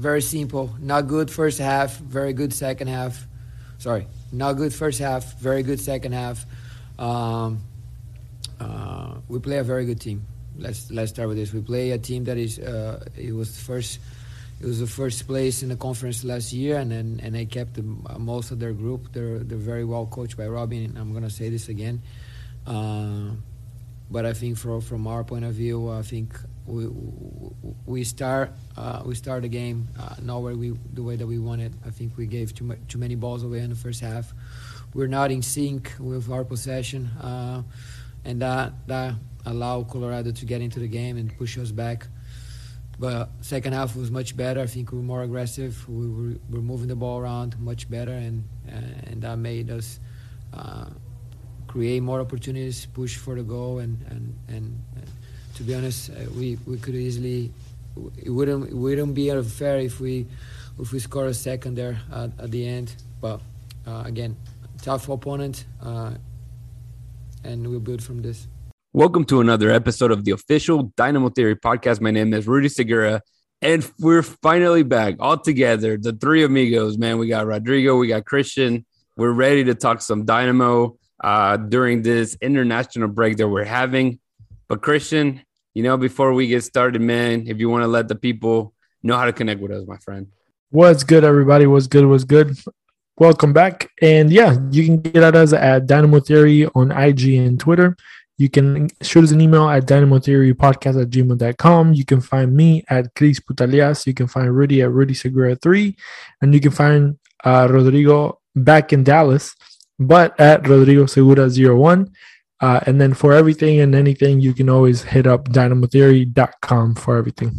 very simple. Not good first half, very good second half. Sorry, not good first half, very good second half. Um, uh, we play a very good team. Let's let's start with this. We play a team that is uh, it was first it was the first place in the conference last year, and then and they kept the, most of their group. They're they're very well coached by Robin. And I'm gonna say this again. Uh, but I think from from our point of view, I think we we start uh, we start the game uh, we the way that we wanted. I think we gave too much, too many balls away in the first half. We're not in sync with our possession, uh, and that that allowed Colorado to get into the game and push us back. But second half was much better. I think we were more aggressive. We were, were moving the ball around much better, and and that made us uh, create more opportunities, push for the goal, and and and. To be honest, uh, we, we could easily it wouldn't it wouldn't be fair if we if we score a second there at, at the end. But uh, again, tough opponent, uh, and we'll build from this. Welcome to another episode of the official Dynamo Theory podcast. My name is Rudy Segura, and we're finally back all together. The three amigos, man. We got Rodrigo, we got Christian. We're ready to talk some Dynamo uh, during this international break that we're having. But Christian, you know, before we get started, man, if you want to let the people know how to connect with us, my friend. What's good, everybody? What's good? What's good? Welcome back. And yeah, you can get at us at Dynamo Theory on IG and Twitter. You can shoot us an email at dynamotheorypodcast at gmail.com. You can find me at Chris Putalias. You can find Rudy at Rudy Segura 3. And you can find uh, Rodrigo back in Dallas, but at Rodrigo Segura 01. Uh, and then for everything and anything, you can always hit up dynamotheory.com for everything.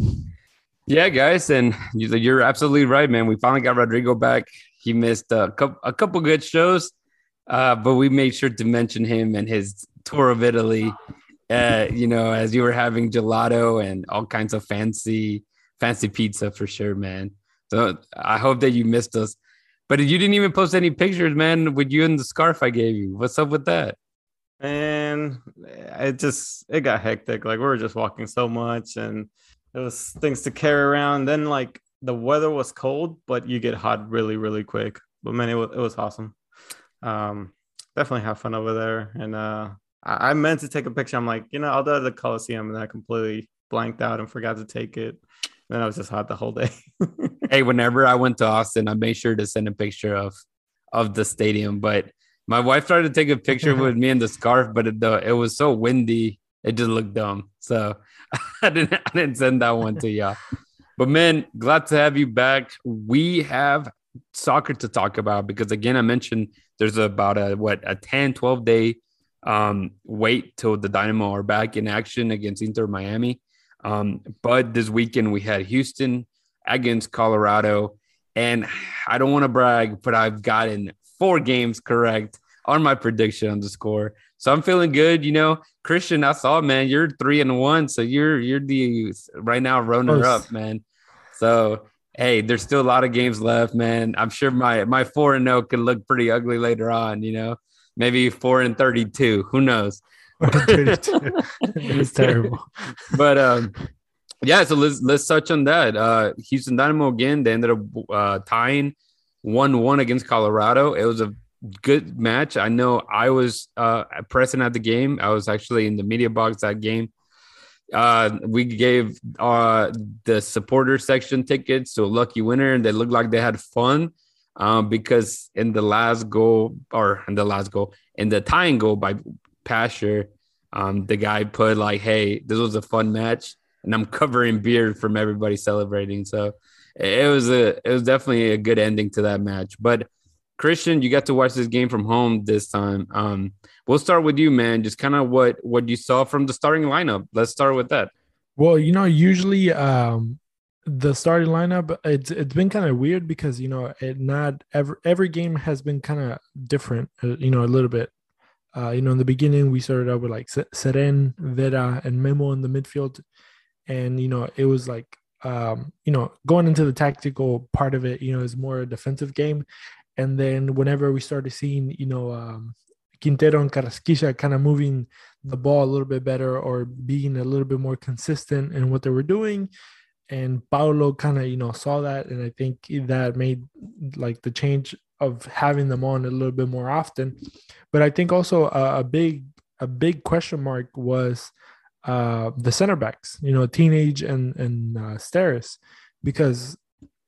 Yeah, guys. And you're absolutely right, man. We finally got Rodrigo back. He missed a couple, a couple good shows, uh, but we made sure to mention him and his tour of Italy. Uh, you know, as you were having gelato and all kinds of fancy, fancy pizza for sure, man. So I hope that you missed us. But you didn't even post any pictures, man, with you and the scarf I gave you. What's up with that? And it just it got hectic. Like we were just walking so much, and it was things to carry around. Then like the weather was cold, but you get hot really, really quick. But man, it was it was awesome. Um, definitely have fun over there. And uh, I, I meant to take a picture. I'm like, you know, I'll do the Coliseum, and I completely blanked out and forgot to take it. Then I was just hot the whole day. hey, whenever I went to Austin, I made sure to send a picture of of the stadium. But my wife tried to take a picture with me in the scarf, but it, the, it was so windy, it just looked dumb. So I didn't I didn't send that one to y'all. But man, glad to have you back. We have soccer to talk about because again, I mentioned there's about a what a 10, 12 day um, wait till the Dynamo are back in action against Inter Miami. Um, but this weekend we had Houston against Colorado. And I don't want to brag, but I've gotten four games correct on my prediction on the score. So I'm feeling good. You know, Christian, I saw, man, you're three and one. So you're you're the right now runner up, man. So hey, there's still a lot of games left, man. I'm sure my my four and no could look pretty ugly later on, you know. Maybe four and thirty-two. Who knows? it's terrible. But um yeah, so let's let's touch on that. Uh Houston Dynamo again, they ended up uh tying one one against Colorado. It was a good match. I know I was uh, present at the game. I was actually in the media box that game. Uh, we gave uh, the supporter section tickets to a lucky winner, and they looked like they had fun um, because in the last goal, or in the last goal, in the tying goal by Pasher, um, the guy put like, "Hey, this was a fun match," and I'm covering beer from everybody celebrating. So it was a it was definitely a good ending to that match. But Christian, you got to watch this game from home this time. Um, we'll start with you, man. Just kind of what what you saw from the starting lineup. Let's start with that. Well, you know, usually um, the starting lineup it's it's been kind of weird because you know it not every every game has been kind of different uh, you know a little bit uh you know in the beginning we started out with like Cerén, Vera and Memo in the midfield and you know it was like um you know going into the tactical part of it you know is more a defensive game and then whenever we started seeing you know um Quintero and Carrasquilla kind of moving the ball a little bit better or being a little bit more consistent in what they were doing and Paolo kind of you know saw that, and I think that made like the change of having them on a little bit more often. But I think also a, a big a big question mark was uh, the center backs, you know, teenage and and uh, Steres, because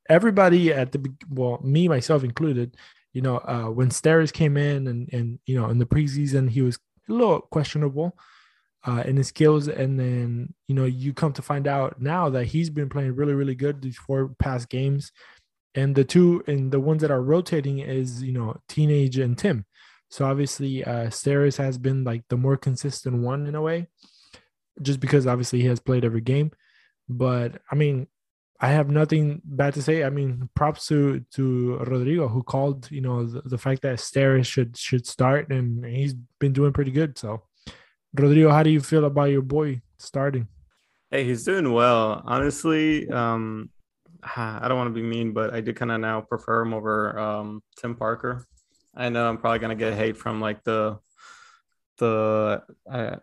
everybody at the well, me myself included, you know, uh, when Steres came in and and you know in the preseason he was a little questionable uh, in his skills. And then, you know, you come to find out now that he's been playing really, really good these four past games. And the two and the ones that are rotating is, you know, Teenage and Tim. So obviously, uh, Steres has been like the more consistent one in a way, just because obviously he has played every game. But I mean, I have nothing bad to say. I mean, props to to Rodrigo who called, you know, the, the fact that Steres should should start, and he's been doing pretty good. So Rodrigo, how do you feel about your boy starting? Hey, he's doing well. Honestly, um, I don't want to be mean, but I do kind of now prefer him over um, Tim Parker. I know I'm probably gonna get hate from like the the I,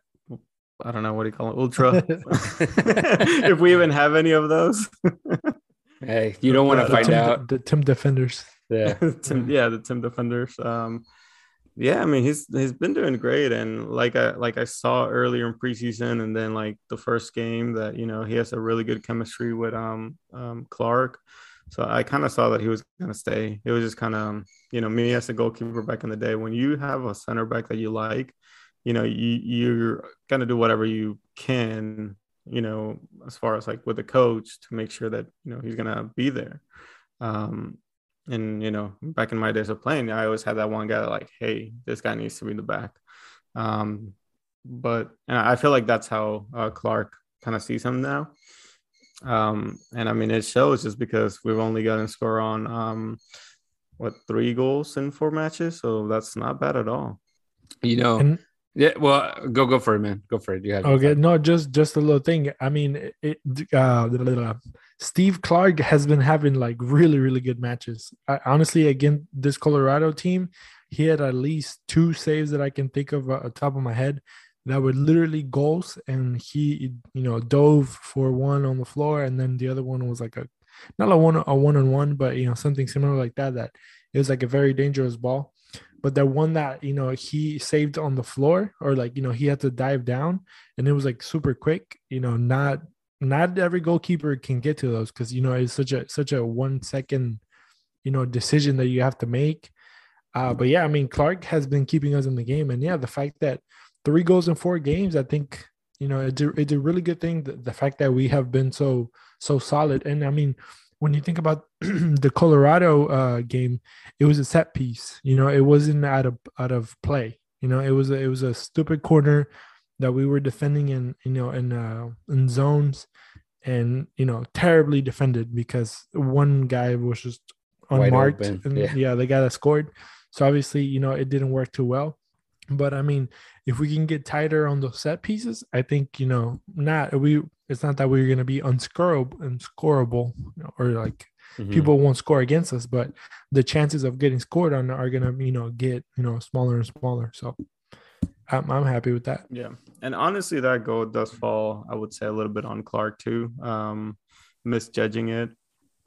I don't know what do you call it ultra if we even have any of those. hey, you don't want to find Tim, out the Tim defenders. Yeah, Tim, yeah, the Tim defenders. Um, yeah, I mean he's he's been doing great, and like I like I saw earlier in preseason, and then like the first game that you know he has a really good chemistry with um, um Clark. So I kind of saw that he was gonna stay. It was just kind of you know me as a goalkeeper back in the day. When you have a center back that you like, you know you you're gonna do whatever you can, you know, as far as like with the coach to make sure that you know he's gonna be there. Um, and you know, back in my days of playing, I always had that one guy like, hey, this guy needs to be the back. Um, but and I feel like that's how uh, Clark kind of sees him now. Um, and I mean, it shows just because we've only gotten score on um, what three goals in four matches, so that's not bad at all. You know, and, yeah. Well, go go for it, man. Go for it. You have okay. No, just just a little thing. I mean, it, uh, Steve Clark has been having like really, really good matches. I, honestly, again, this Colorado team, he had at least two saves that I can think of at the top of my head that were literally goals. And he, you know, dove for one on the floor, and then the other one was like a not a one a one on one, but you know, something similar like that. That it was like a very dangerous ball. But the one that you know he saved on the floor, or like you know he had to dive down, and it was like super quick. You know, not not every goalkeeper can get to those because you know it's such a such a one second you know decision that you have to make uh but yeah i mean clark has been keeping us in the game and yeah the fact that three goals in four games i think you know it's a, it's a really good thing the fact that we have been so so solid and i mean when you think about the colorado uh game it was a set piece you know it wasn't out of out of play you know it was a, it was a stupid corner that we were defending in you know in uh, in zones and you know terribly defended because one guy was just unmarked and yeah. yeah the guy that scored so obviously you know it didn't work too well but i mean if we can get tighter on those set pieces i think you know not we it's not that we're going to be unscorable unscorable or like mm-hmm. people won't score against us but the chances of getting scored on are going to you know get you know smaller and smaller so I'm, I'm happy with that. Yeah, and honestly, that goal does fall. I would say a little bit on Clark too, um, misjudging it.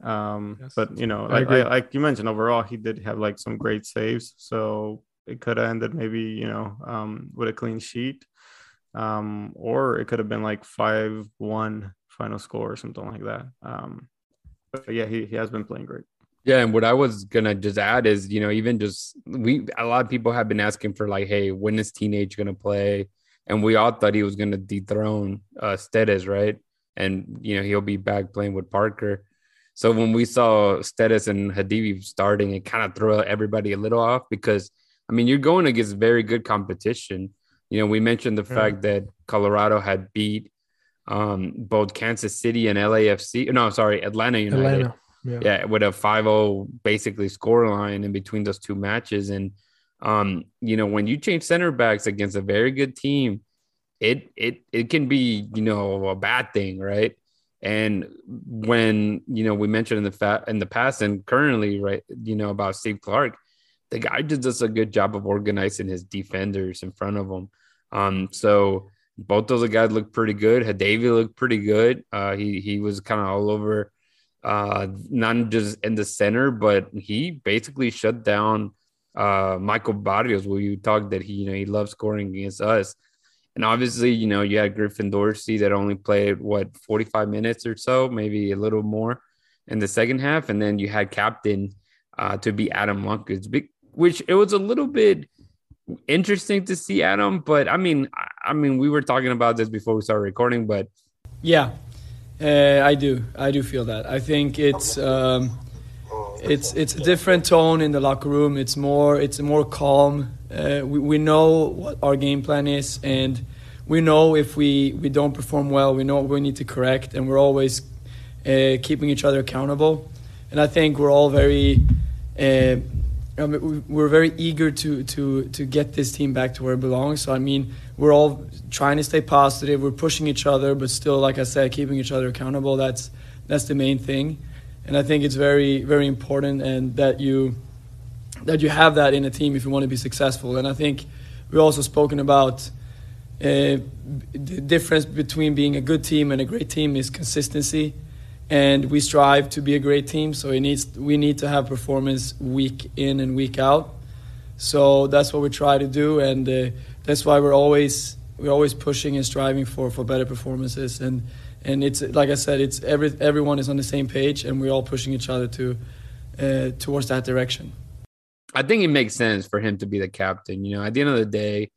Um, yes. but you know, like I, like you mentioned, overall he did have like some great saves, so it could have ended maybe you know um, with a clean sheet, um, or it could have been like five one final score or something like that. Um, but yeah, he, he has been playing great. Yeah, and what I was gonna just add is, you know, even just we a lot of people have been asking for like, hey, when is teenage gonna play? And we all thought he was gonna dethrone uh Steres, right? And you know, he'll be back playing with Parker. So when we saw Steres and Hadebe starting, it kind of threw everybody a little off because I mean, you're going against very good competition. You know, we mentioned the yeah. fact that Colorado had beat um, both Kansas City and LAFC. No, sorry, Atlanta United. Atlanta. Yeah. Yeah, with a 5-0 basically score line in between those two matches. And um, you know, when you change center backs against a very good team, it it it can be, you know, a bad thing, right? And when you know we mentioned in the fa- in the past and currently, right, you know about Steve Clark, the guy just does a good job of organizing his defenders in front of him. Um, so both those guys look pretty good. Hadebe looked pretty good. Uh, he he was kind of all over, uh, not just in the center, but he basically shut down uh, Michael Barrios. Where you talked that he you know he loves scoring against us, and obviously you know you had Griffin Dorsey that only played what forty five minutes or so, maybe a little more in the second half, and then you had captain uh, to be Adam Lundkvist, which it was a little bit interesting to see Adam. But I mean, I mean, we were talking about this before we started recording, but yeah, uh, I do, I do feel that. I think it's um, it's it's a different tone in the locker room. It's more it's more calm. Uh, we we know what our game plan is, and we know if we we don't perform well, we know what we need to correct, and we're always uh, keeping each other accountable. And I think we're all very. We're very eager to, to, to get this team back to where it belongs. So, I mean, we're all trying to stay positive. We're pushing each other, but still, like I said, keeping each other accountable. That's, that's the main thing. And I think it's very, very important and that you, that you have that in a team if you want to be successful. And I think we've also spoken about uh, the difference between being a good team and a great team is consistency and we strive to be a great team. So it needs we need to have performance week in and week out. So that's what we try to do, and uh, that's why we're always we're always pushing and striving for for better performances. And and it's like I said, it's every everyone is on the same page, and we're all pushing each other to uh, towards that direction. I think it makes sense for him to be the captain. You know, at the end of the day,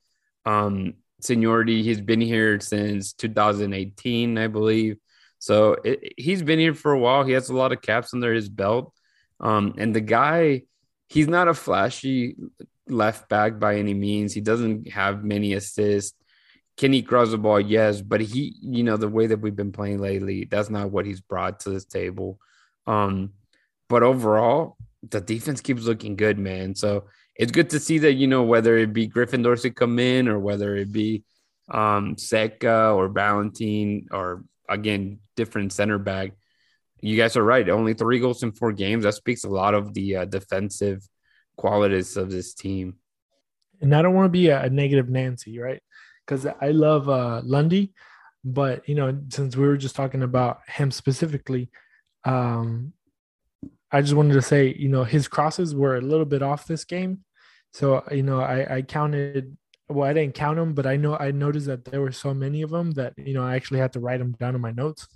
um, seniority. He's been here since 2018, I believe. So it, he's been here for a while. He has a lot of caps under his belt. Um, and the guy, he's not a flashy left back by any means. He doesn't have many assists. Can he cross the ball? Yes, but he, you know, the way that we've been playing lately, that's not what he's brought to this table. Um, but overall, the defense keeps looking good, man. So it's good to see that, you know, whether it be Griffin Dorsey come in or whether it be um Zeca or Valentine or again different center back. You guys are right. Only three goals in four games. That speaks a lot of the uh, defensive qualities of this team. And I don't want to be a, a negative Nancy, right? Because I love uh, Lundy, but you know, since we were just talking about him specifically, um, I just wanted to say, you know, his crosses were a little bit off this game. So, you know, I, I counted well, I didn't count them, but I know I noticed that there were so many of them that you know I actually had to write them down in my notes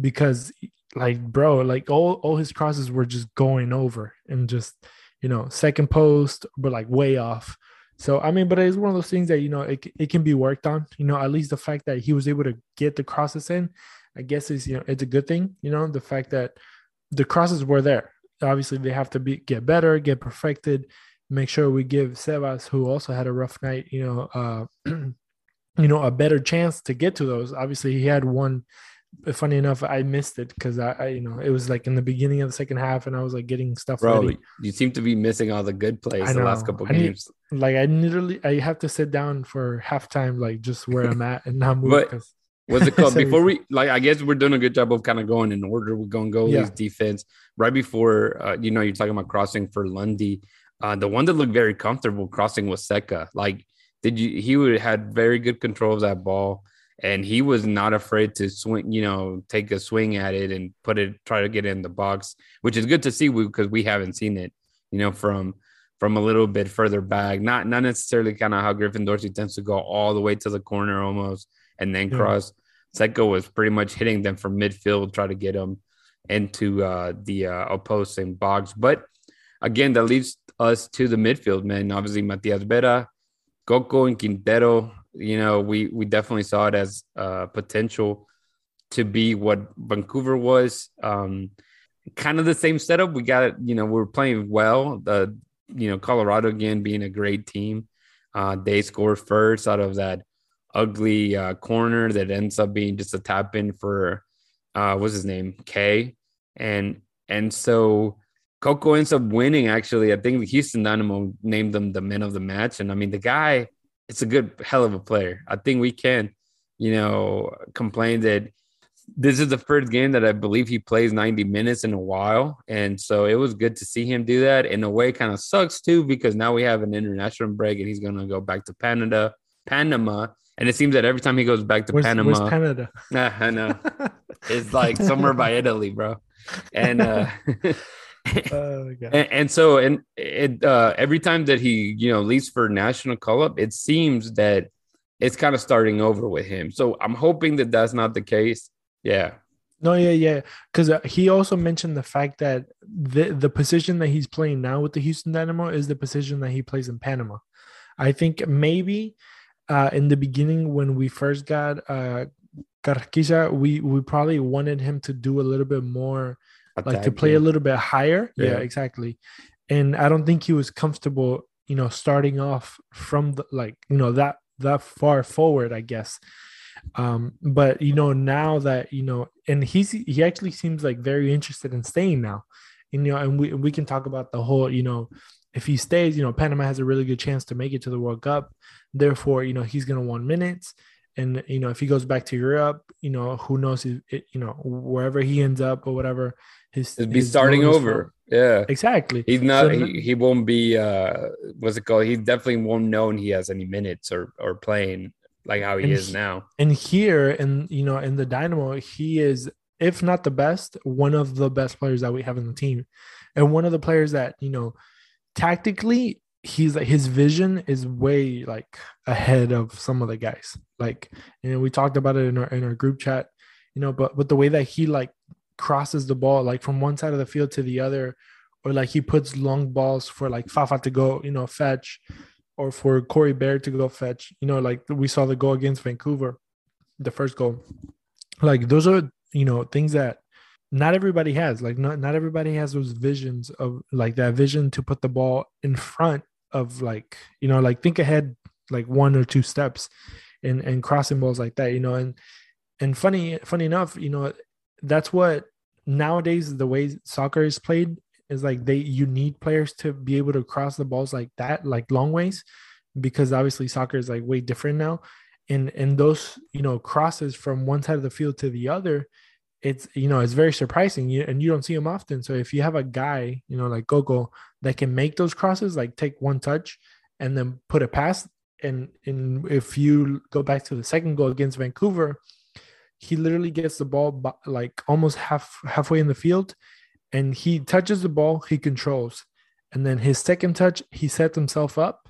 because, like, bro, like all all his crosses were just going over and just you know second post, but like way off. So I mean, but it's one of those things that you know it it can be worked on. You know, at least the fact that he was able to get the crosses in, I guess is you know it's a good thing. You know, the fact that the crosses were there. Obviously, they have to be get better, get perfected make sure we give Sebas, who also had a rough night, you know, uh, you know, a better chance to get to those. Obviously, he had one. Funny enough, I missed it because I, I, you know, it was like in the beginning of the second half, and I was like getting stuff. Bro, ready. you seem to be missing all the good plays the last couple games. Need, like I literally, I have to sit down for halftime, like just where I'm at and not move. but, what's it called? Before we like, I guess we're doing a good job of kind of going in order. We're going goalies, yeah. defense. Right before, uh, you know, you're talking about crossing for Lundy. Uh, the one that looked very comfortable crossing was Zeca. Like, did you? He would had very good control of that ball, and he was not afraid to swing. You know, take a swing at it and put it, try to get in the box, which is good to see because we haven't seen it. You know, from from a little bit further back. Not not necessarily kind of how Griffin Dorsey tends to go all the way to the corner almost and then yeah. cross. Zeca was pretty much hitting them from midfield, try to get them into uh, the uh, opposing box. But again, that leads us to the midfield, man. Obviously, Matias Vera, Coco, and Quintero. You know, we we definitely saw it as uh, potential to be what Vancouver was. Um, kind of the same setup. We got, it, you know, we are playing well. The you know Colorado again being a great team. Uh, they scored first out of that ugly uh, corner that ends up being just a tap in for uh, what's his name, K, and and so Coco ends up winning. Actually, I think the Houston Dynamo named them the men of the match, and I mean the guy, it's a good hell of a player. I think we can, you know, complain that this is the first game that I believe he plays 90 minutes in a while. And so it was good to see him do that. In a way, kind of sucks too, because now we have an international break and he's going to go back to Canada, Panama. And it seems that every time he goes back to Where's, Panama, where's Canada? Nah, I know it's like somewhere by Italy, bro. And uh, Oh, and, and so and it uh, every time that he you know leaves for national call up, it seems that it's kind of starting over with him. So I'm hoping that that's not the case. Yeah, No, yeah, yeah. Because uh, he also mentioned the fact that the the position that he's playing now with the Houston Dynamo is the position that he plays in Panama. I think maybe uh, in the beginning when we first got uh, Carrasquilla, we we probably wanted him to do a little bit more, like to play a little bit higher. Yeah. Yeah. exactly. And I don't think he was comfortable, you know, starting off from the like you know that that far forward. I guess um but you know now that you know and he's he actually seems like very interested in staying now and, you know and we we can talk about the whole you know if he stays you know panama has a really good chance to make it to the world cup therefore you know he's going to want minutes and you know if he goes back to europe you know who knows if it, you know wherever he ends up or whatever his It'd be his starting over. Yeah. exactly He's not. So he, he won't be. Uh, what's it called? He definitely won't know he has any minutes or or playing like how he is he- now. and here and you know in the dynamo he is if not the best one of the best players that we have in the team and one of the players that you know tactically he's like his vision is way like ahead of some of the guys like you know we talked about it in our in our group chat you know but but the way that he like crosses the ball like from one side of the field to the other or like he puts long balls for like Fafa to go you know fetch or for Corey Baird to go fetch. You know, like we saw the goal against Vancouver, the first goal. Like those are you know things that not everybody has. Like not not everybody has those visions of like that vision to put the ball in front of like you know like think ahead like one or two steps and and crossing balls like that. You know, and and funny funny enough, you know that's what nowadays the way soccer is played is like they you need players to be able to cross the balls like that like long ways because obviously soccer is like way different now and and those you know crosses from one side of the field to the other it's you know it's very surprising and you don't see them often. So if you have a guy you know like Coco that can make those crosses like take one touch and then put a pass. And and if you go back to the second goal against Vancouver he literally gets the ball like almost half halfway in the field and he touches the ball he controls. And then his second touch he sets himself up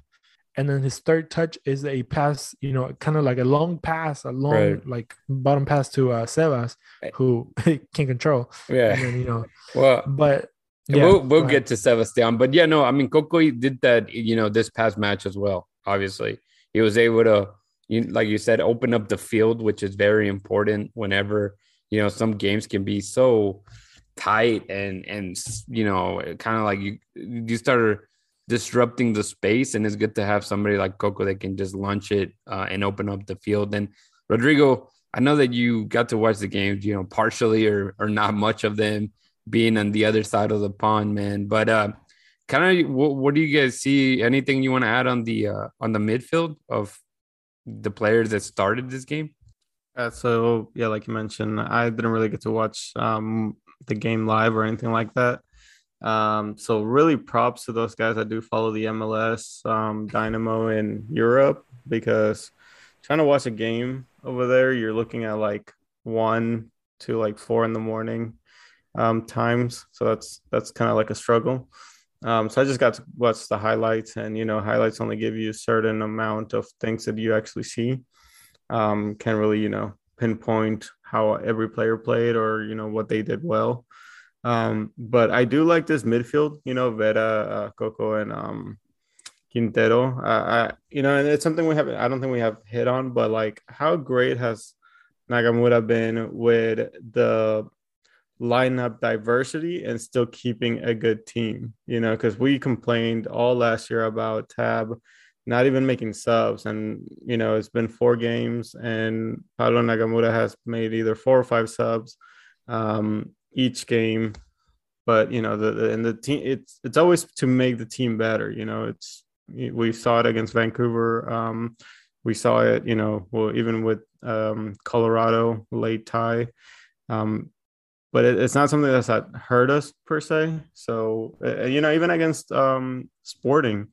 and then his third touch is a pass you know kind of like a long pass a long Right. like bottom pass to uh Sebas who can control Yeah. and then you know Well, but yeah, we'll we'll ahead. get to Sebastian, but yeah, no, I mean Coco did that, you know, this past match as well. Obviously, he was able to, you like you said, open up the field, which is very important. Whenever you know some games can be so tight and and you know kind of like you you started disrupting the space, and it's good to have somebody like Coco that can just launch it uh, and open up the field. And Rodrigo, I know that you got to watch the games, you know, partially or or not much of them being on the other side of the pond, man. But uh, kind of, what, what do you guys see? Anything you want to add on the uh, on the midfield of the players that started this game? Uh, so yeah, like you mentioned, I didn't really get to watch um, the game live or anything like that. Um, so really props to those guys that do follow the MLS um, Dynamo in Europe because trying to watch a game over there, you're looking at like one to like four in the morning um, times. So that's that's kind of like a struggle. Um, so I just got to watch the highlights, and you know, highlights only give you a certain amount of things that you actually see um, can really, you know, pinpoint how every player played or, you know, what they did well. Um, but I do like this midfield, you know, Vera, uh, Coco, and um, Quintero. Uh, I, you know, and it's something we haven't, I don't think we have hit on, but like how great has Nagamura been with the lineup diversity and still keeping a good team, you know, because we complained all last year about Tab not even making subs. And, you know, it's been four games, and Paulo Nagamura has made either four or five subs um, each game. But, you know, the, the and the team, it's, it's always to make the team better. You know, it's, we saw it against Vancouver. Um, we saw it, you know, well, even with um, Colorado late tie. Um, but it, it's not something that's that hurt us per se. So, uh, you know, even against um, Sporting,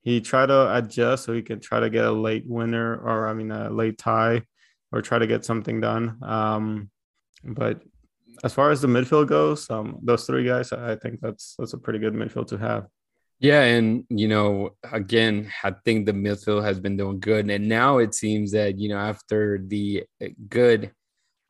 he tried to adjust so he could try to get a late winner or I mean a late tie or try to get something done. Um, but as far as the midfield goes, um, those three guys, I think that's that's a pretty good midfield to have. Yeah, and you know, again, I think the midfield has been doing good, and now it seems that you know after the good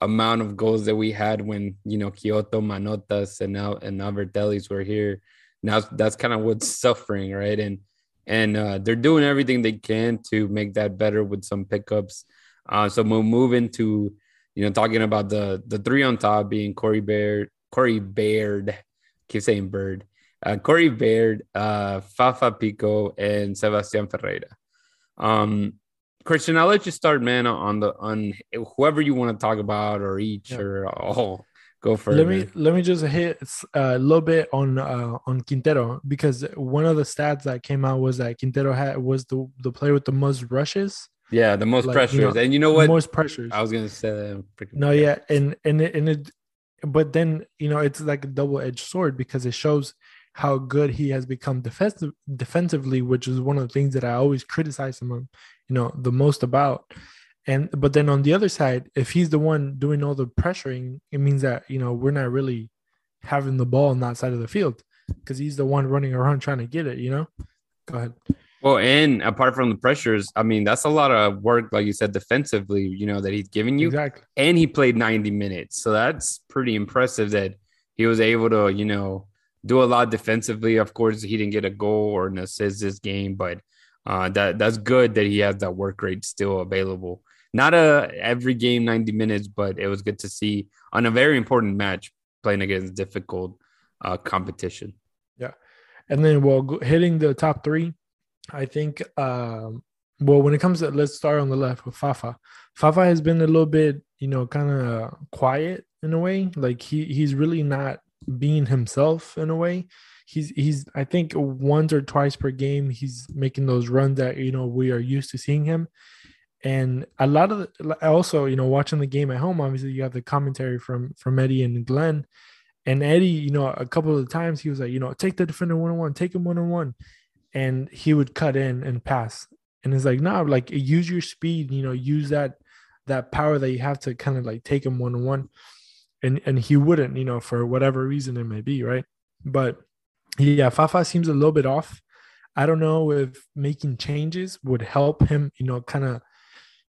amount of goals that we had when you know Quioto, Manotas, and now and Alberth Elis were here, now that's kind of what's suffering, right? And and uh, they're doing everything they can to make that better with some pickups. Uh, so we'll move into, you know, talking about the the three on top being Corey Baird, Corey Baird, keep saying Bird, uh, Corey Baird, uh, Fafa Picault, and Sebastian Ferreira. Um, Christian, I'll let you start, man, on the on whoever you want to talk about or each yeah. or all. Go for let it. Let me man. let me just hit a little bit on uh, on Quintero because one of the stats that came out was that Quintero had was the the player with the most rushes. Yeah, the most like, pressures, you know, and you know what? Most pressures. I was gonna say that. No, yeah, and and it, and it, but then you know it's like a double edged sword because it shows how good he has become defensive defensively, which is one of the things that I always criticize him, you know, the most about. And but then on the other side, if he's the one doing all the pressuring, it means that you know we're not really having the ball on that side of the field because he's the one running around trying to get it. You know. Go ahead. Well, and apart from the pressures, I mean, that's a lot of work, like you said, defensively, you know, that he's given you. Exactly. And he played 90 minutes. So that's pretty impressive that he was able to, you know, do a lot defensively. Of course, he didn't get a goal or an assist this game, but uh, that that's good that he has that work rate still available not a every game 90 minutes, but it was good to see on a very important match playing against difficult uh, competition. Yeah. And then, well, hitting the top three, I think, um, well, when it comes to, let's start on the left with Fafa. Fafa has been a little bit, you know, kind of quiet in a way. Like he he's really not being himself in a way. He's he's I think once or twice per game he's making those runs that you know we are used to seeing him and a lot of the, also you know watching the game at home obviously you have the commentary from from eddie and glenn and eddie you know a couple of times he was like you know take the defender one-on-one take him one-on-one and he would cut in and pass. And it's like no like use your speed you know use that that power that you have to kind of like take him one-on-one. And and he wouldn't you know for whatever reason it may be right? But yeah fafa seems a little bit off. I don't know if making changes would help him you know kind of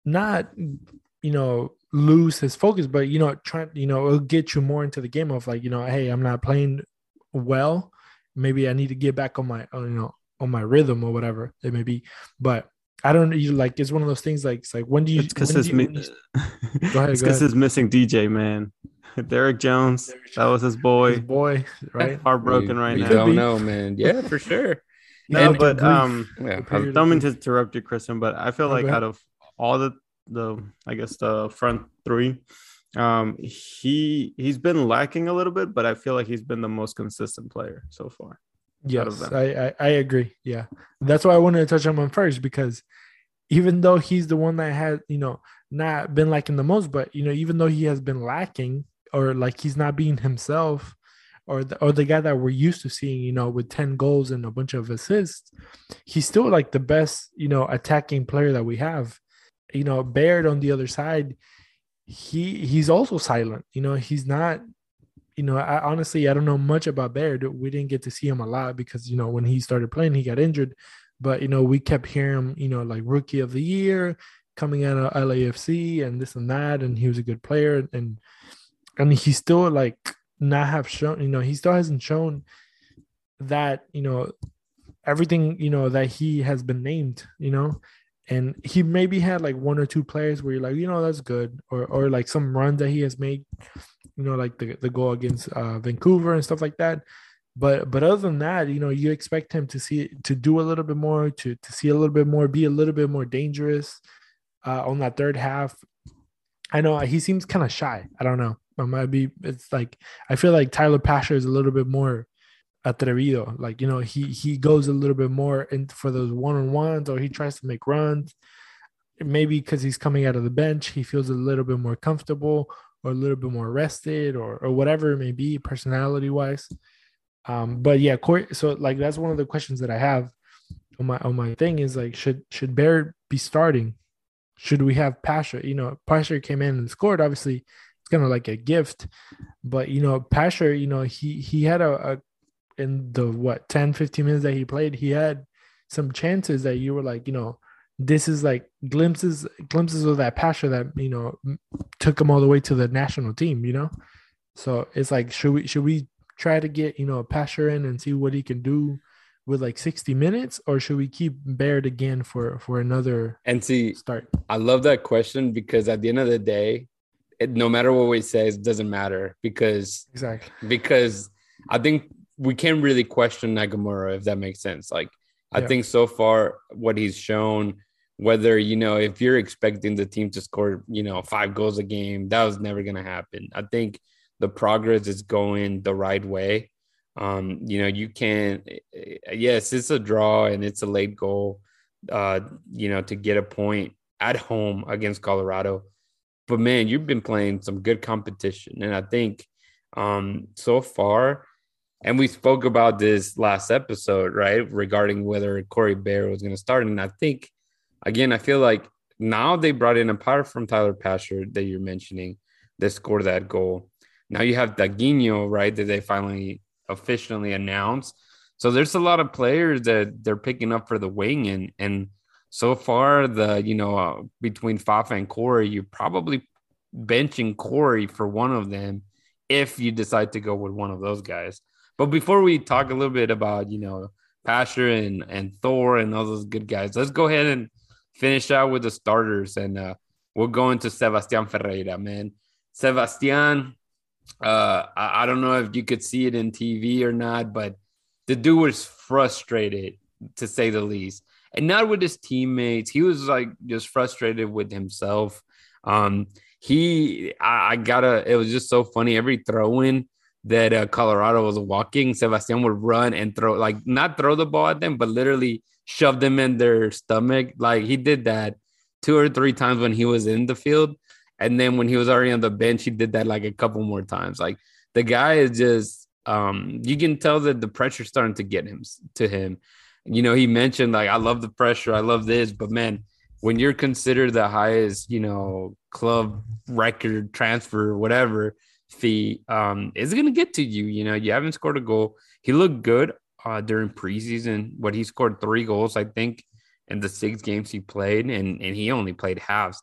not you know lose his focus but you know trying you know it'll get you more into the game of like you know hey i'm not playing well. Maybe i need to get back on my uh, you know on my rhythm or whatever it may be. But I don't you like it's one of those things like it's like when do you because it's, mi- you, go ahead, it's because it's missing DJ man. Derek Jones Derrick that was his boy. His boy right? Heartbroken right we now. don't know man. Yeah for sure. No and, but um yeah, I don't mean to interrupt you Christian but I feel like out of all the the I guess the front three. Um, he he's been lacking a little bit, but I feel like he's been the most consistent player so far. Yes, I, I, I agree. Yeah, that's why I wanted to touch on him first because even though he's the one that had you know not been lacking the most, but you know even though he has been lacking or like he's not being himself, or the, or the guy that we're used to seeing, you know, with 10 goals and a bunch of assists, he's still like the best, you know, attacking player that we have you know, Baird on the other side, he he's also silent. You know, he's not. You know, I honestly I don't know much about Baird. We didn't get to see him a lot because you know when he started playing, he got injured. But you know, we kept hearing him. You know, like rookie of the year coming out of LAFC and this and that, and he was a good player. And and he still like not have shown. You know, he still hasn't shown that you know everything you know that he has been named you know and he maybe had like one or two players where you're like, you know, that's good, or or like some runs that he has made, you know, like the the goal against uh, Vancouver and stuff like that. But but other than that, you know, you expect him to see to do a little bit more, to to see a little bit more, be a little bit more dangerous uh, on that third half. I know he seems kind of shy. I don't know. It might be. It's like I feel like Tyler Pasher is a little bit more atrevido. Like you know, he he goes a little bit more in for those one on ones, or he tries to make runs. Maybe because he's coming out of the bench, he feels a little bit more comfortable, or a little bit more rested, or or whatever it may be, personality wise. Um, but yeah, Corey. So like that's one of the questions that I have on my on my thing is like, should should Baird be starting? Should we have Pasher? You know, Pasher came in and scored. Obviously, it's kind of like a gift, but you know, Pasher, you know, he he had a, a in the what 10 15 minutes that he played he had some chances that you were like you know this is like glimpses glimpses of that passion that you know took him all the way to the national team you know? So it's like should we should we try to get you know a passer in and see what he can do with like 60 minutes? Or should we keep Baird again for for another and see start? I love that question because at the end of the day it, no matter what we say it doesn't matter because exactly. because i think we can't really question Nagamura if that makes sense. Like I Yeah. think so far what he's shown, whether you know if you're expecting the team to score, you know, five goals a game, that was never gonna happen. I think the progress is going the right way. Um, you know, you can yes, it's a draw and it's a late goal, uh, you know, to get a point at home against Colorado. But man, you've been playing some good competition. And I think um so far and we spoke about this last episode, right? Regarding whether Corey Baird was going to start. And I think, again, I feel like now they brought in, apart from Tyler Pasher that you're mentioning, that scored that goal. Now you have Daguinho, right? That they finally officially announced. So there's a lot of players that they're picking up for the wing. And, and so far, the, you know, uh, between Fafa and Corey, you're probably benching Corey for one of them if you decide to go with one of those guys. But before we talk a little bit about, you know, Pasher and, and Thor and all those good guys, let's go ahead and finish out with the starters. And uh, we'll go into Sebastian Ferreira, man. Sebastian, uh, I, I don't know if you could see it in TV or not, but the dude was frustrated to say the least. And not with his teammates. He was like just frustrated with himself. Um, he, I, I gotta, it was just so funny. Every throw in, that uh, Colorado was walking, Sebastian would run and throw, like not throw the ball at them, but literally shove them in their stomach. Like he did that two or three times when he was in the field. And then when he was already on the bench, he did that like a couple more times. Like the guy is just, um, you can tell that the pressure's starting to get him to him. You know, he mentioned like, I love the pressure, I love this, but man, when you're considered the highest, you know, club record transfer, whatever, fee um is going to get to you you know you haven't scored a goal. He looked good uh during preseason what he scored three goals i think in the six games he played and and he only played halves.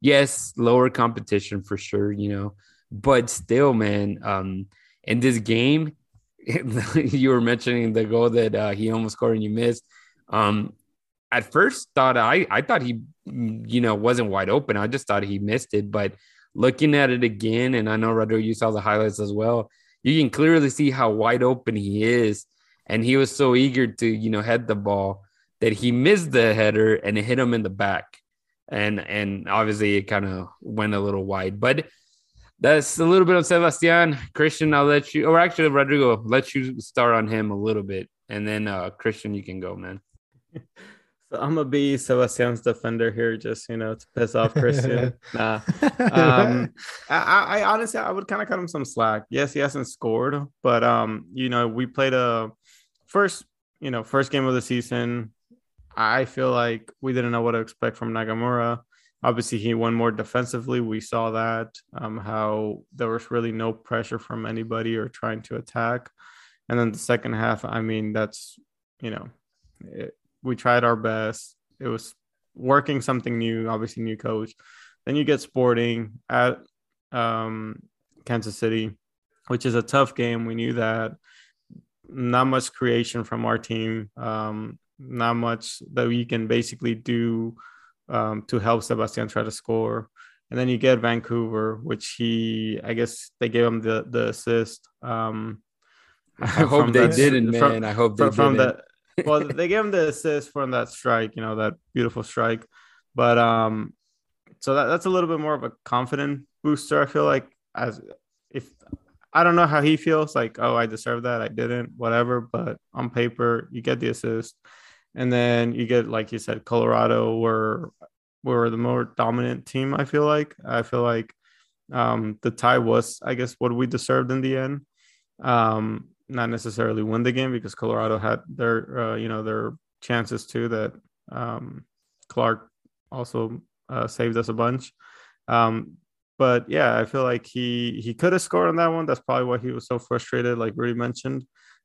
Yes lower competition for sure you know but still man um in this game you were mentioning the goal that uh, he almost scored and you missed. Um at first thought i i thought he you know wasn't wide open. I just thought he missed it but looking at it again, and I know Rodrigo, you saw the highlights as well. You can clearly see how wide open he is, and he was so eager to you know head the ball that he missed the header and it hit him in the back, and and obviously it kind of went a little wide, but. That's a little bit of Sebastian. Christian, I'll let you, or actually, Rodrigo, let you start on him a little bit. And then, uh, Christian, you can go, man. So I'm gonna be Sebastian's defender here, just you know, to piss off Christian. nah. Um, I, I honestly, I would kind of cut him some slack. Yes, he hasn't scored, but um, you know, we played a first, you know, first game of the season. I feel like we didn't know what to expect from Nagamura. Obviously, he won more defensively. We saw that um, how there was really no pressure from anybody or trying to attack. And then the second half, I mean, that's you know, it, we tried our best. It was working something new, obviously new coach. Then you get Sporting at um, Kansas City, which is a tough game. We knew that. Not much creation from our team. Um, not much that we can basically do um, to help Sebastian try to score. And then you get Vancouver, which he, I guess they gave him the the assist. Um, I hope they that- didn't, from- man. I hope they from, from didn't. Well, they gave him the assist from that strike, you know, that beautiful strike. But um, so that, that's a little bit more of a confident booster. I feel like as if I don't know how he feels like, oh, I deserve that, I didn't, whatever. But on paper, you get the assist, and then you get like you said, Colorado were were the more dominant team. I feel like I feel like um, the tie was, I guess, what we deserved in the end. Um, not necessarily win the game because Colorado had their, uh, you know, their chances too. That um, Clark also uh, saved us a bunch. Um, but yeah, I feel like he he could have scored on that one. That's probably why he was so frustrated, like Rudy mentioned.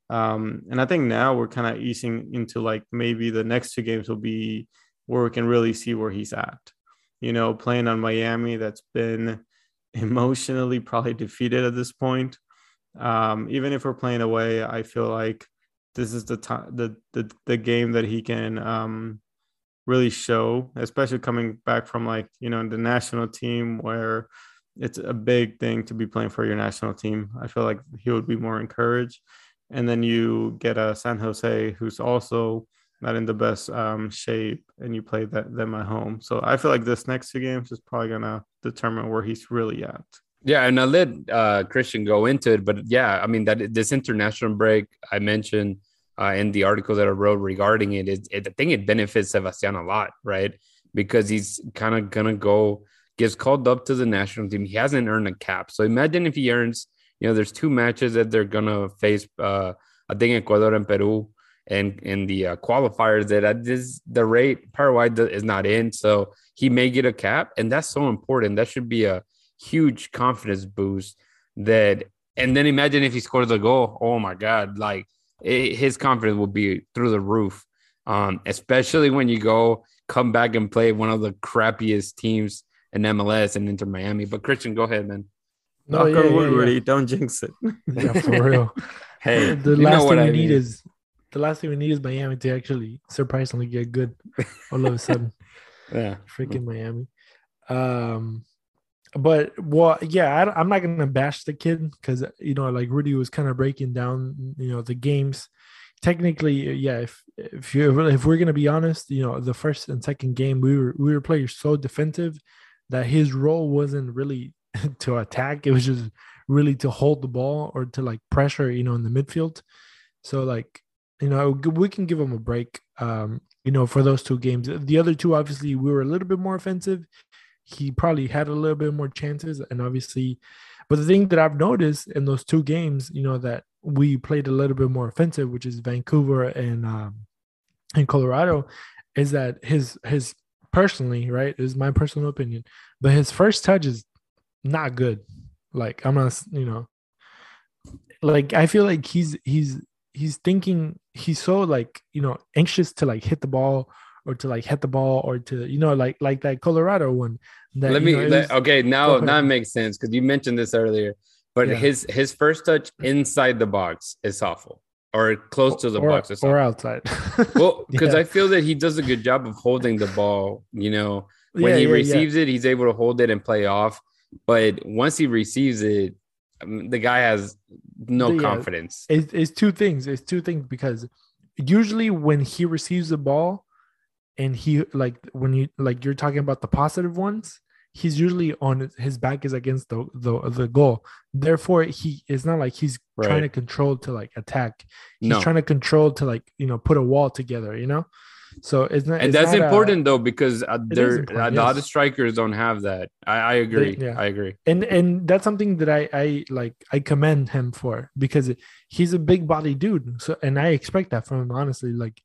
Um, and I think now we're kind of easing into like maybe the next two games will be where we can really see where he's at. You know, playing on Miami, that's been emotionally probably defeated at this point. Um, even if we're playing away, I feel like this is the time, the, the the game that he can um, really show, especially coming back from like you know the national team where it's a big thing to be playing for your national team. I feel like he would be more encouraged. And then you get a San Jose who's also not in the best um, shape, and you play that them at home. So I feel like this next two games is probably gonna determine where he's really at. Yeah, and I let uh, Christian go into it, but yeah, I mean that this international break I mentioned uh, in the article that I wrote regarding it is, it, I think it benefits Sebastian a lot, right? Because he's kind of gonna go gets called up to the national team. He hasn't earned a cap, so imagine if he earns. You know, there's two matches that they're gonna face. Uh, I think Ecuador and Peru, and in the uh, qualifiers that at this the rate Paraguay is not in, so he may get a cap, and that's so important. That should be a huge confidence boost. That and then imagine if he scores a goal. Oh my God! Like it, his confidence will be through the roof. Um, especially when you go come back and play one of the crappiest teams in MLS and Inter Miami. But Christian, go ahead, man. No, Knock yeah, on yeah, wood, yeah. Don't jinx it. Yeah, for real. Hey, the you know last what thing we I need mean. is the last thing we need is Miami to actually surprisingly get good all of a sudden. Yeah. Freaking Miami. Um, but well, yeah, I, I'm not gonna bash the kid because you know, like Rudy was kind of breaking down, you know, the games. Technically, yeah, if if you if we're gonna be honest, you know, the first and second game we were we were playing so defensive that his role wasn't really to attack; it was just really to hold the ball or to like pressure, you know, in the midfield. So like, you know, we can give him a break. Um, you know, for those two games. The other two, obviously, we were a little bit more offensive. He probably had a little bit more chances, and obviously, but the thing that I've noticed in those two games, you know, that we played a little bit more offensive, which is Vancouver and um, and Colorado, is that his his personally, right, is my personal opinion, but his first touch is not good. Like I'm not, you know, like I feel like he's he's he's thinking he's so like you know anxious to like hit the ball or to like hit the ball or to you know like like that Colorado one. That, let me know, let, was- okay now now it makes sense because you mentioned this earlier but Yeah. his his first touch inside the box is awful or close to the or, box is or outside. well because Yeah. i feel that he does a good job of holding the ball you know when Yeah, he receives it he's able to hold it and play off but once he receives it um, the guy has no Yeah. confidence it's, it's two things. It's two things because usually when he receives the ball and he like when you like you're talking about the positive ones, he's usually on his back is against the the, the goal. Therefore, he it's not like he's trying to control to like attack. He's no trying to control to like you know put a wall together. You know, so it's not. and it's that's not a- important though because uh, there a lot of strikers don't have that i, I agree yeah. i agree and and that's something that I I like I commend him for because he's a big body dude. So and I expect that from him honestly. Like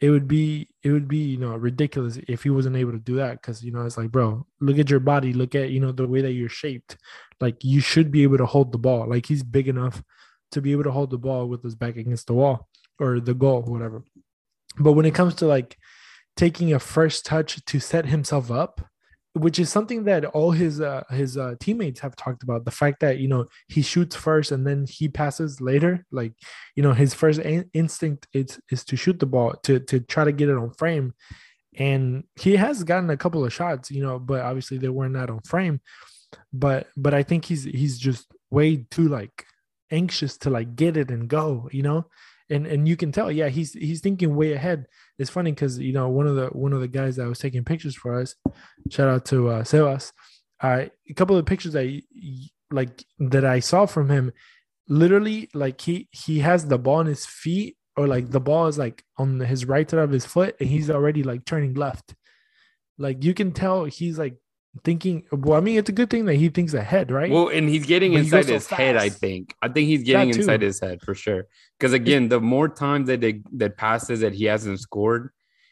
it would be it would be you know ridiculous if he wasn't able to do that because you know it's like bro look at your body look at you know the way that you're shaped. Like you should be able to hold the ball. Like he's big enough to be able to hold the ball with his back against the wall or the goal whatever. But when it comes to like taking a first touch to set himself up which is something that all his uh, his uh, teammates have talked about the fact that you know he shoots first and then he passes later. Like you know his first in- instinct is is to shoot the ball to to try to get it on frame. And he has gotten a couple of shots you know but obviously they were not on frame. But but i think he's he's just way too like anxious to like get it and go, you know? And and you can tell, yeah, he's he's thinking way ahead. It's funny because you know one of the one of the guys that was taking pictures for us, shout out to uh Sebas. Uh, a couple of pictures that like that I saw from him, literally like he he has the ball on his feet or like the ball is like on his right side of his foot and he's already like turning left. Like you can tell he's like thinking well i mean it's a good thing that he thinks ahead right? Well and he's getting But inside his head i think. I think he's getting inside his head for sure. Because again the more times that they that passes that he hasn't scored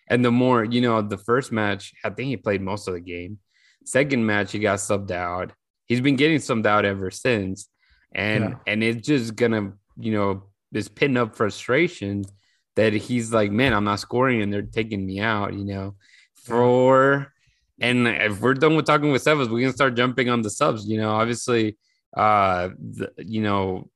and the more you know the first match i think he played most of the game. Second match he got subbed out. He's been getting subbed out ever since. And Yeah. and it's just gonna you know this pin up frustration that he's like man i'm not scoring and they're taking me out you know. For and if we're done with talking with Sebas, we can start jumping on the subs. You know, obviously, uh, the, you know,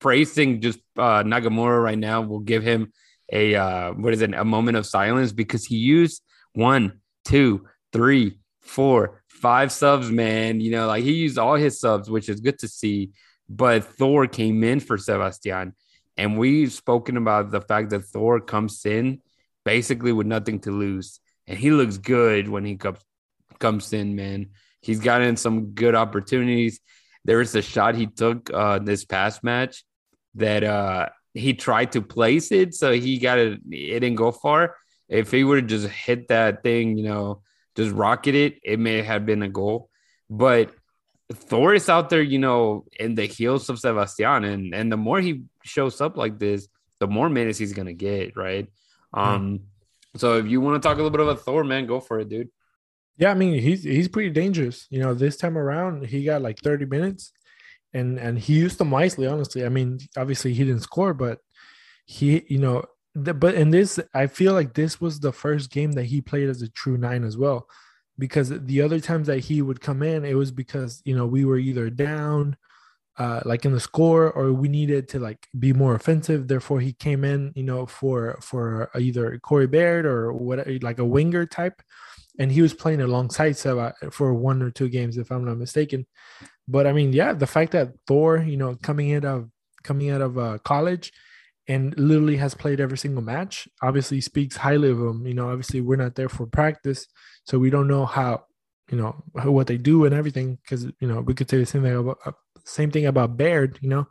praising just uh, Nagamura right now will give him a uh, what is it? A moment of silence because he used one, two, three, four, five subs. Man, you know, like he used all his subs, which is good to see. But Thor came in for Sebastian, and we've spoken about the fact that Thor comes in basically with nothing to lose, and he looks good when he comes comes in, man. He's gotten some good opportunities. There was a shot he took uh, this past match that uh, he tried to place it, so he got it. It didn't go far. If he would have just hit that thing, you know, just rocket it, it may have been a goal. But Thor is out there, you know, in the heels of Sebastian, and and the more he shows up like this, the more minutes he's gonna get, right? Um, so if you want to talk a little bit about Thor, man, go for it, dude. Yeah, I mean he's he's pretty dangerous. You know, this time around he got like 30 minutes and and he used them wisely, honestly. I mean, obviously he didn't score, but he, you know, the, but in this, I feel like this was the first game that he played as a true nine as well. Because the other times that he would come in, it was because you know we were either down, uh, like in the score, or we needed to like be more offensive. Therefore, he came in, you know, for for either Corey Baird or what, like a winger type and he was playing alongside Seba for one or two games, if I'm not mistaken. But I mean, yeah, the fact that Thor, you know, coming out of coming out of uh, college and literally has played every single match, obviously speaks highly of him. You know, obviously we're not there for practice, so we don't know how, you know, how, what they do and everything. Because you know, we could say the same thing about uh, same thing about Baird. You know,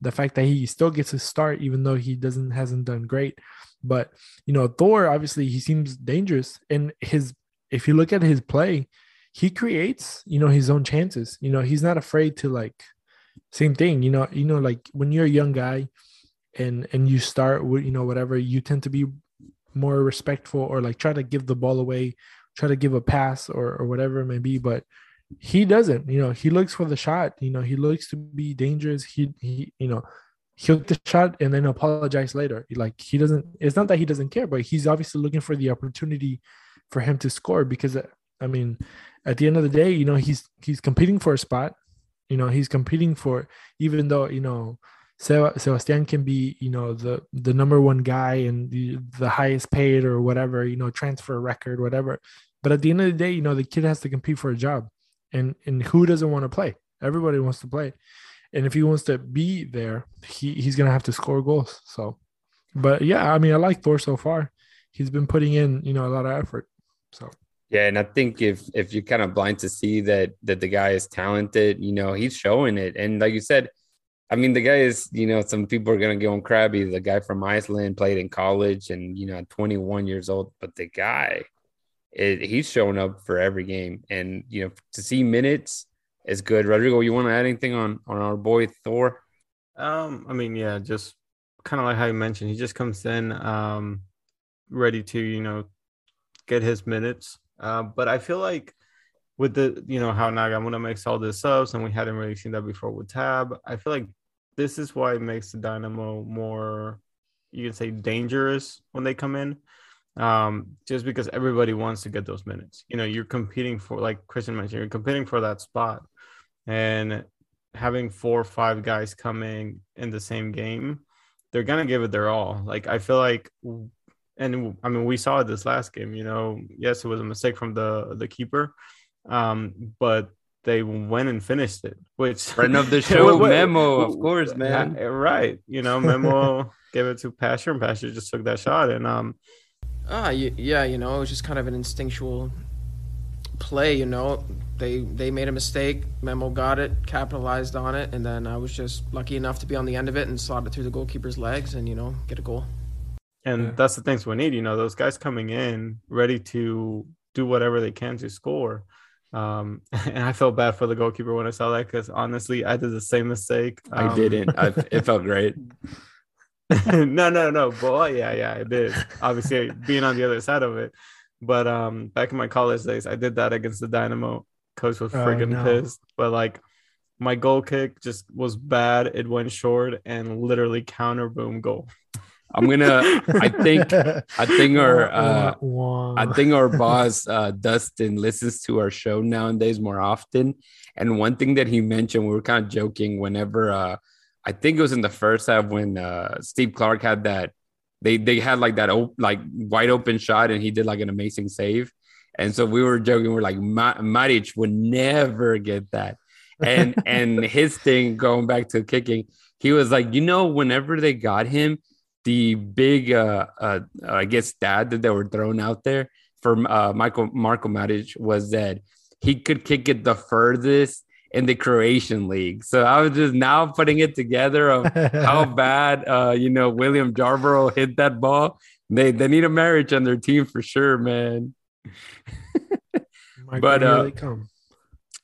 the fact that he still gets a start even though he doesn't hasn't done great. But you know, Thor obviously he seems dangerous, and his if you look at his play, he creates, you know, his own chances. You know, he's not afraid to like same thing, you know, you know, like when you're a young guy and and you start with, you know, whatever, you tend to be more respectful or like try to give the ball away, try to give a pass or or whatever it may be. But he doesn't, you know, he looks for the shot, you know, he looks to be dangerous. He he, you know, he'll the shot and then apologize later. Like he doesn't, it's not that he doesn't care, but he's obviously looking for the opportunity for him to score because uh, I mean, at the end of the day, you know, he's he's competing for a spot. You know, he's competing for even though you know Sebastian can be you know the the number one guy and the the highest paid or whatever you know transfer record whatever. But at the end of the day, you know, the kid has to compete for a job, and and who doesn't want to play? Everybody wants to play, and if he wants to be there, he he's gonna have to score goals. So, but yeah, I mean, I like Thor so far. He's been putting in you know a lot of effort. So Yeah, and I think if if you're kind of blind to see that that the guy is talented, you know, he's showing it. And like you said, I mean, the guy is, you know, some people are gonna go on crabby. The guy from Iceland played in college and you know, 21 years old, but the guy, it, he's showing up for every game. And you know, to see minutes is good. Rodrigo, you want to add anything on on our boy Thor? Um, I mean, yeah, just kind of like how you mentioned, he just comes in um ready to, you know, get his minutes. Uh, but I feel like with the, you know, how Nagamura makes all the subs, and we hadn't really seen that before with Tab. I feel like this is why it makes the Dynamo more, you can say, dangerous when they come in. Um, just because everybody wants to get those minutes. You know, you're competing for, like Christian mentioned, you're competing for that spot, and having four or five guys coming in the same game, they're gonna give it their all. Like I feel like and I mean we saw it this last game. You know, yes, it was a mistake from the the keeper, um, but they went and finished it. Which Friend of the show, Wait, wait, Memo, of course, man. yeah, right. You know, Memo gave it to Pasher, and Pasher just took that shot. And um, Ah, yeah, you know, it was just kind of an instinctual play. You know, they they made a mistake. Memo got it, capitalized on it, and then I was just lucky enough to be on the end of it and slot it through the goalkeeper's legs and you know get a goal. And Yeah. that's the things we need. You know, those guys coming in ready to do whatever they can to score. Um, and I felt bad for the goalkeeper when I saw that because honestly, I did the same mistake. I Um, didn't. I, it felt great. no, no, no. But yeah, yeah, I did. Obviously, being on the other side of it. But um, back in my college days, I did that against the Dynamo. Coach was Oh, freaking no. pissed. But like, my goal kick just was bad. It went short and literally counter boom goal. I'm gonna. I think. I think our. Uh. I think our boss uh, Dustin listens to our show nowadays more often. And one thing that he mentioned, we were kind of joking whenever uh, I think it was in the first half when uh, Steve Clark had that they they had like that op- like wide open shot and he did like an amazing save. And so we were joking, we're like Ma- Maric would never get that. And and his thing going back to kicking, he was like, you know, whenever they got him, the big uh, uh I guess stat that they were thrown out there for uh Michael Marco Maric was that he could kick it the furthest in the Croatian league. So I was just now putting it together of how bad uh you know William Yarbrough hit that ball. They they need a Maric on their team for sure, man. But, uh.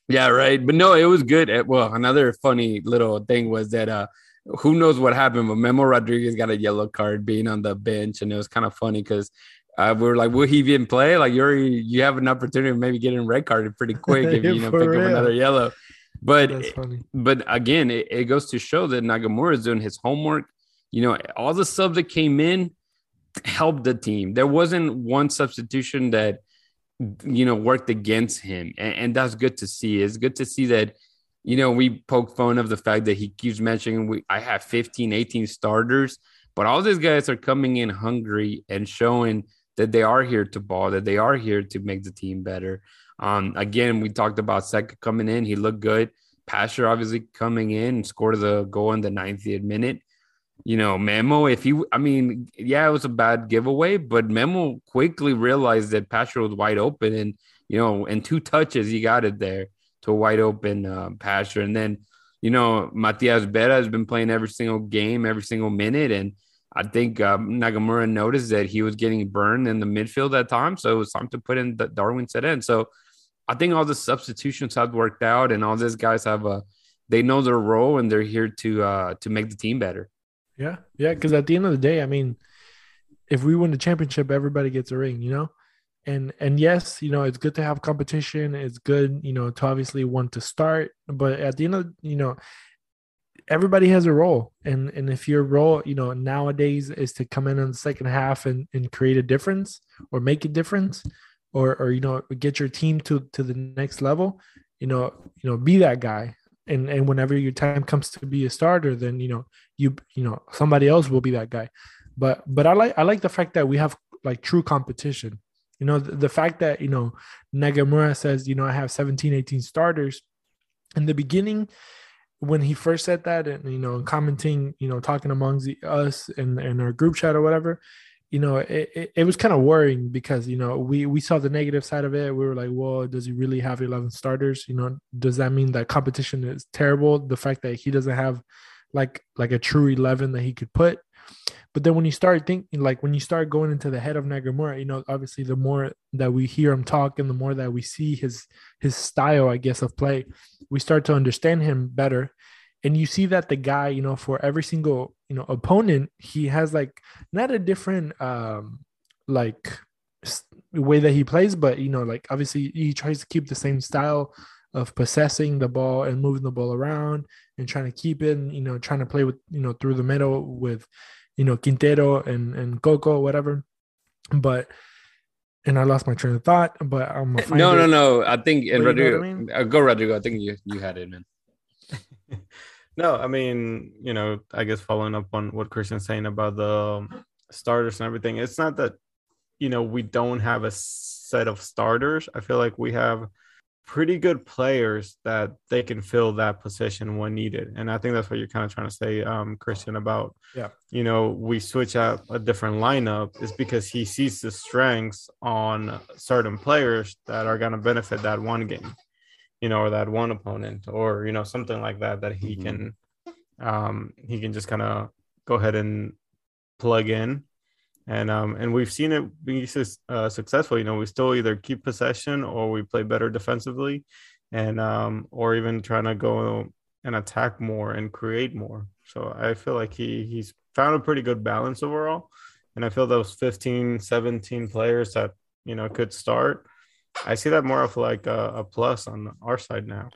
Yeah, right. But no, it was good. Well, another funny little thing was that uh who knows what happened, but Memo Rodriguez got a yellow card being on the bench, and it was kind of funny because uh, we were like, "Will he even play? Like, you're you have an opportunity of maybe getting red carded pretty quick if you know pick up another yellow." But but again, it, it goes to show that Nagamura is doing his homework. You know, all the subs that came in helped the team. There wasn't one substitution that you know worked against him, and, and that's good to see. It's good to see that. You know, we poke fun of the fact that he keeps mentioning we I have 15, 18 starters, but all these guys are coming in hungry and showing that they are here to ball, that they are here to make the team better. Um, again, we talked about Seka coming in. He looked good. Pasher obviously coming in scored the goal in the 90th minute. You know, Memo, if he, I mean, yeah, it was a bad giveaway, but Memo quickly realized that Pasher was wide open. And, you know, in two touches, he got it there to a wide open uh, Pasher. And then, you know, Matias Vera has been playing every single game, every single minute. And I think um, Nagamura noticed that he was getting burned in the midfield at times. So it was time to put in the Darwin set in. So I think all the substitutions have worked out and all these guys have a, they know their role and they're here to, uh, to make the team better. Yeah, yeah. Because at the end of the day, I mean, if we win the championship, everybody gets a ring, you know. And and yes, you know, it's good to have competition. It's good, you know, to obviously want to start. But at the end of, you know, everybody has a role, and and if your role, you know, nowadays is to come in in the second half and and create a difference or make a difference, or or you know, get your team to to the next level, you know, you know, be that guy. And and whenever your time comes to be a starter, then you know you you know somebody else will be that guy but but i like i like the fact that we have like true competition you know the, the fact that you know nagamura says you know i have 17 18 starters. In the beginning when he first said that and you know commenting you know talking amongst the, us and in our group chat or whatever you know it, it, it was kind of worrying because you know we we saw the negative side of it. We were like well does he really have 11 starters? You know does that mean that competition is terrible? The fact that he doesn't have like like a true 11 that he could put but then when you start thinking like when you start going into the head of nagamura you know obviously the more that we hear him talk and the more that we see his his style i guess of play we start to understand him better. And you see that the guy you know for every single you know opponent he has like not a different um like way that he plays but you know like obviously he tries to keep the same style of possessing the ball and moving the ball around and trying to keep it, you know, trying to play with, you know, through the middle with, you know, Quintero and, and Coco, whatever. But, and I lost my train of thought, but I'm gonna find No, no, it. no. I think and But you know Rodrigo, I mean? uh, go Rodrigo. I think you you had it, man. No, I mean, you know, I guess following up on what Christian's saying about the starters and everything, it's not that, you know, we don't have a set of starters. I feel like we have pretty good players that they can fill that position when needed. And I think that's what you're kind of trying to say, um, Christian, about Yeah. you know, we switch out a different lineup is because he sees the strengths on certain players that are gonna benefit that one game, you know, or that one opponent, or you know, something like that that he Mhm. can um he can just kind of go ahead and plug in and um and we've seen it be uh, successful you know we still either keep possession or we play better defensively and um or even trying to go and attack more and create more. So i feel like he he's found a pretty good balance overall. And i feel those 15 17 players that you know could start i see that more of like a, a plus on our side now.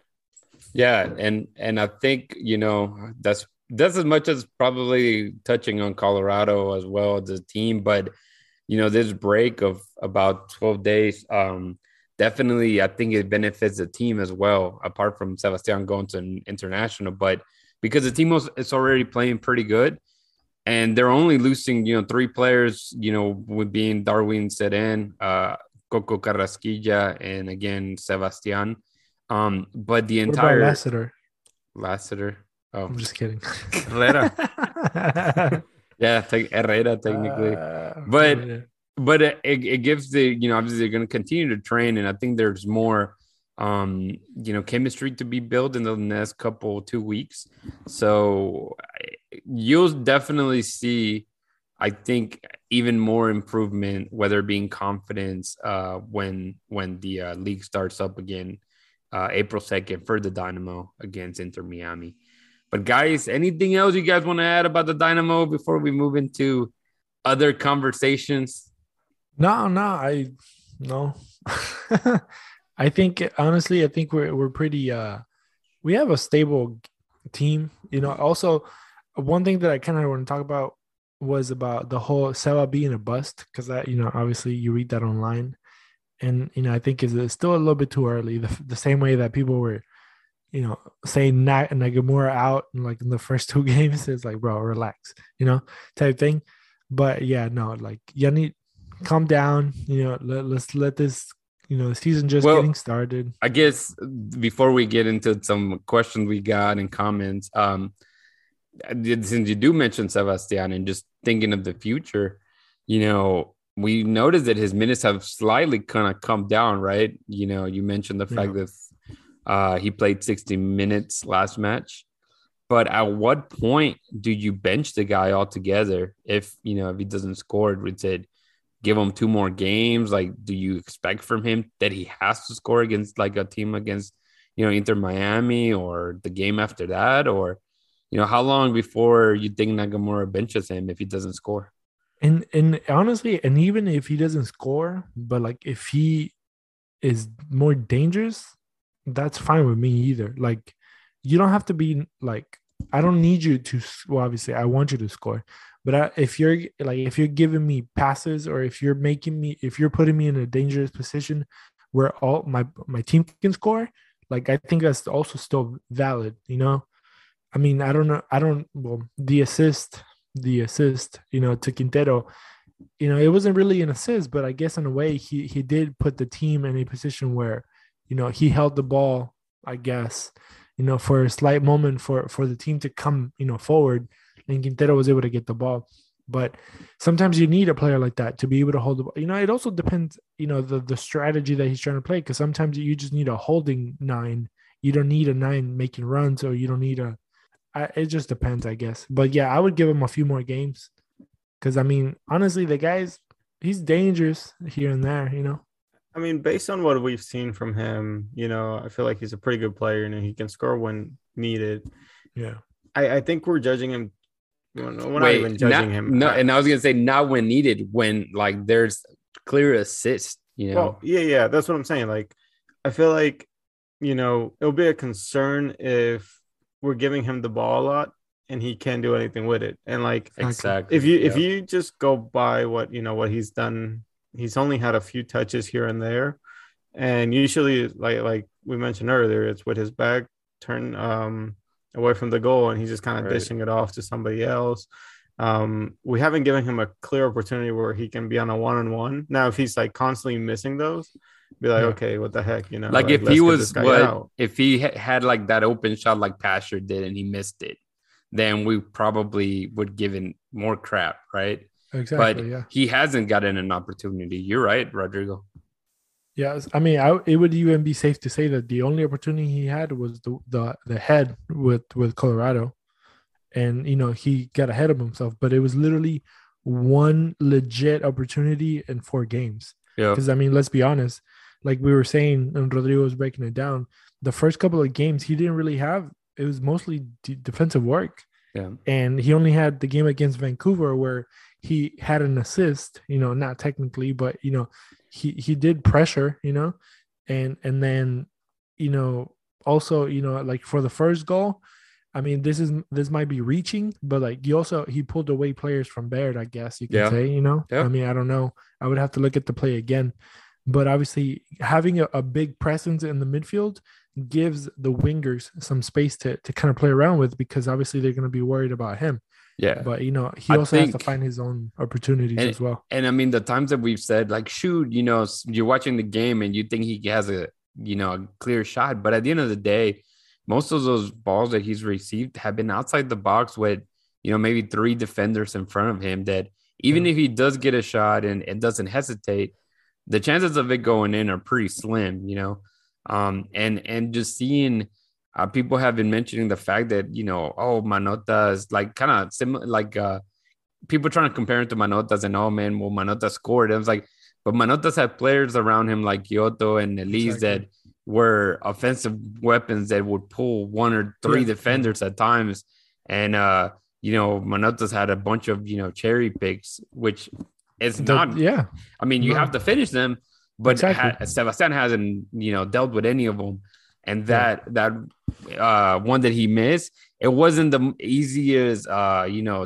Yeah, and and I think you know that's that's as much as probably touching on Colorado as well as a team, but you know this break of about twelve days, um, definitely I think it benefits the team as well. Apart from Sebastian going to an international, but because the team was is already playing pretty good, and they're only losing you know three players, you know, with being Darwin Cerén, uh, Coco Carrasquilla, and again Sebastian. Um, but the entire Lassiter? Lassiter. Oh, I'm just kidding. Herrera. yeah, te- Herrera technically, Uh, But- yeah. but it, it gives the you know obviously they're going to continue to train, and I think there's more um you know chemistry to be built in the next couple two weeks. So you'll definitely see, I think, even more improvement, whether it being confidence uh when when the uh, league starts up again, uh April second for the Dynamo against Inter Miami. But guys, anything else you guys want to add about the Dynamo before we move into other conversations? No, no, I no. I think honestly, I think we're we're pretty uh we have a stable team. You know, also one thing that I kind of want to talk about was about the whole Seba being a bust because that you know obviously you read that online, and you know I think is still a little bit too early. The, the same way that people were, you know, saying Na- Nagamura out in like in the first two games, it's like bro, relax, you know, type thing. But yeah, no, like you need calm down. You know, let, let's let this. You know, the season just Well, getting started. I guess before we get into some questions we got and comments, um, since you do mention Sebastian and just thinking of the future, you know, we noticed that his minutes have slightly kind of come down, right? You know, you mentioned the fact that uh, he played 60 minutes last match. But at what point do you bench the guy altogether if you know if he doesn't score? Would said give him two more games? Like, do you expect from him that he has to score against like a team against you know Inter Miami or the game after that, or you know how long before you think Nagamura benches him if he doesn't score? And and honestly, and even if he doesn't score, but like if he is more dangerous, that's fine with me either. Like you don't have to be like I don't need you to. Well, obviously, I want you to score, but if you're like if you're giving me passes or if you're making me if you're putting me in a dangerous position where all my my team can score, like I think that's also still valid. You know, I mean, I don't know. I don't. Well, the assist, the assist, you know, to Quintero, you know, it wasn't really an assist, but I guess in a way he he did put the team in a position where, you know, he held the ball. I guess, you know, for a slight moment for for the team to come, you know, forward, and Quintero was able to get the ball. But sometimes you need a player like that to be able to hold the ball. You know, it also depends, you know, the the strategy that he's trying to play. Because sometimes you just need a holding nine. You don't need a nine making runs, or you don't need a. I, it just depends, I guess. But yeah, I would give him a few more games. Because I mean, honestly, the guy's he's dangerous here and there. You know. I mean, based on what we've seen from him, you know, I feel like he's a pretty good player and he can score when needed. Yeah. I, I think we're judging him. We're not we're not Wait, even judging not- him. No, and I was gonna say not when needed, when like there's clear assist. You know, Well, yeah, yeah, that's what I'm saying. Like, I feel like, you know, it'll be a concern if we're giving him the ball a lot and he can't do anything with it. And like, exactly. if you if you just go by what you know what he's done, he's only had a few touches here and there, and usually, like like we mentioned earlier, it's with his back turned um away from the goal, and he's just kind of Right. dishing it off to somebody else. Um, we haven't given him a clear opportunity where he can be on a one on one. Now, if he's like constantly missing those, be like, Yeah. okay, what the heck, you know? like, if he was what out. if he had like that open shot like Pasher did and he missed it, then we probably would give him more crap, right? Exactly. but yeah. he hasn't gotten an opportunity. You're right, Rodrigo. Yes, I mean, I, it would even be safe to say that the only opportunity he had was the the, the head with with Colorado, and you know he got ahead of himself. But it was literally one legit opportunity in four games. Yeah, Because I mean, let's be honest, like we were saying, and Rodrigo was breaking it down. The first couple of games he didn't really have. It was mostly d- defensive work, yeah, and he only had the game against Vancouver where he had an assist. You know, not technically, but you know, he he did pressure. You know, and and then you know also you know like for the first goal. I mean, this is this might be reaching, but like he also he pulled away players from Baird, I guess you can Yeah. say, you know. Yeah. I mean, I don't know. I would have to look at the play again. But obviously having a, a big presence in the midfield gives the wingers some space to to kind of play around with because obviously they're gonna be worried about him. Yeah. But you know, he I also has to find his own opportunities And- as well. And I mean, the times that we've said, like, shoot, you know, you're watching the game and you think he has a, you know, a clear shot. But at the end of the day, most of those balls that he's received have been outside the box with, you know, maybe three defenders in front of him that even Yeah. if he does get a shot and, and doesn't hesitate, the chances of it going in are pretty slim, you know. Um, and and just seeing uh, people have been mentioning the fact that, you know, oh, Manota is like kind of similar, like uh people trying to compare him to Manotas and oh man, well Manotas scored. It was like, but Manotas had players around him like Quioto and Elis Exactly. that were offensive weapons that would pull one or three Yeah. defenders at times. And uh, you know, Manotas had a bunch of you know cherry picks, which is The- not yeah, I mean, you No. have to finish them, but Exactly. ha- Sebastian hasn't, you know, dealt with any of them. And Yeah. that that uh, one that he missed, it wasn't the easiest, uh, you know,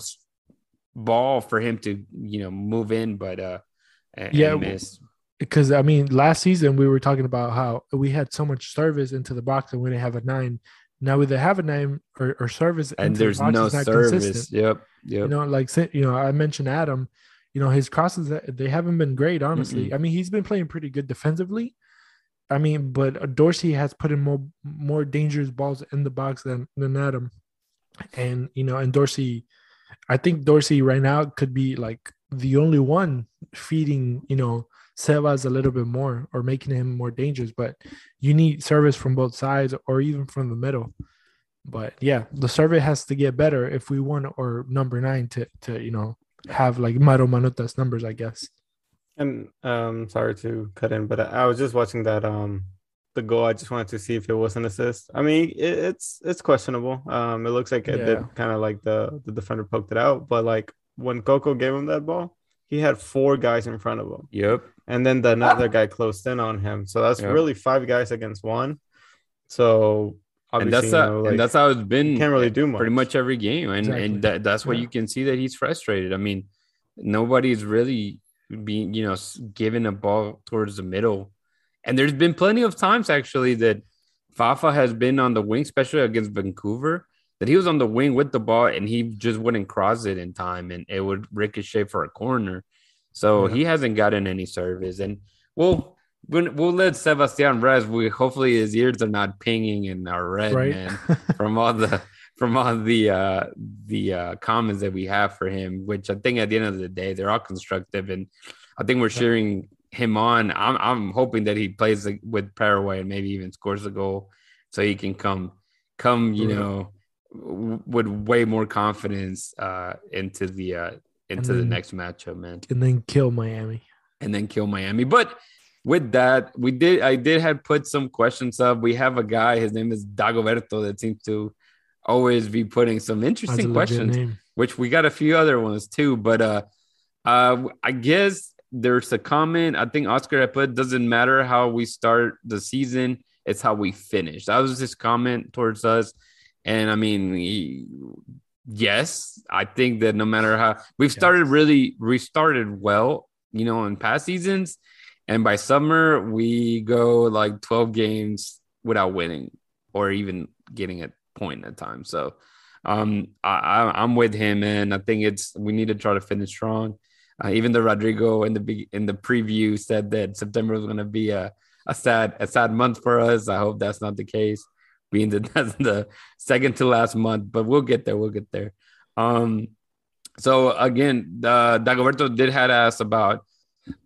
ball for him to, you know, move in, but uh, and, Yeah, and miss. because I mean, last season we were talking about how we had so much service into the box and we didn't have a nine. Now we have a nine or, or service, And into the box no service. consistent. Yep, yep. You know, like you know, I mentioned Adam. You know, his crosses they haven't been great. Honestly, I mean, he's been playing pretty good defensively. I mean, but Dorsey has put in more more dangerous balls in the box than than Adam, and you know, and Dorsey, I think Dorsey right now could be like the only one feeding you know Sebas a little bit more or making him more dangerous. But you need service from both sides or even from the middle. But yeah, the survey has to get better if we want or number nine to to you know have like Mauro Manotas numbers, I guess. And um, sorry to cut in, but I, was just watching that um, the goal. I just wanted to see if it was an assist. I mean, it, it's it's questionable. Um, it looks like it Yeah. did kind of like the the defender poked it out, but like when Coco gave him that ball, he had four guys in front of him, Yep. and then the another guy closed in on him. So that's Yeah. really five guys against one. So And obviously, that's you how, like, and that's how it's been. can't really do much. pretty much every game, and Exactly. and that, that's why Yeah. you can see that he's frustrated. I mean, nobody's really being you know given a ball towards the middle, and there's been plenty of times actually that Fafa has been on the wing, especially against Vancouver, that he was on the wing with the ball and he just wouldn't cross it in time, and it would ricochet for a corner. So Yeah. he hasn't gotten any service, and we'll. We'll, we'll let Sebastian rest. We hopefully his ears are not pinging in our red Right. man from all the from all the uh the uh comments that we have for him which i think at the end of the day they're all constructive and i think we're cheering him on i'm i'm hoping that he plays with paraguay and maybe even scores a goal so he can come come you Right. know w- with way more confidence uh into the uh into the next matchup man and then kill Miami. and then kill Miami. But with that, we did I did have put some questions up. We have a guy, his name is Dagoberto, that seems to always be putting some interesting questions, which we got a few other ones too. But uh uh I guess there's a comment. I think Oscar had put doesn't matter how we start the season, it's how we finish. That was his comment towards us. And I mean, he, yes, I think that no matter how we've started really restarted well, you know, in past seasons, and by summer we go like 12 games without winning or even getting a point at a time. So um I, I'm with him and I think it's we need to try to finish strong. Uh, even though Rodrigo in the in the preview said that September was going to be a a sad a sad month for us. I hope that's not the case, being that that's the second to last month. But we'll get there. We'll get there. Um, so again, uh, Dagoberto did had asked about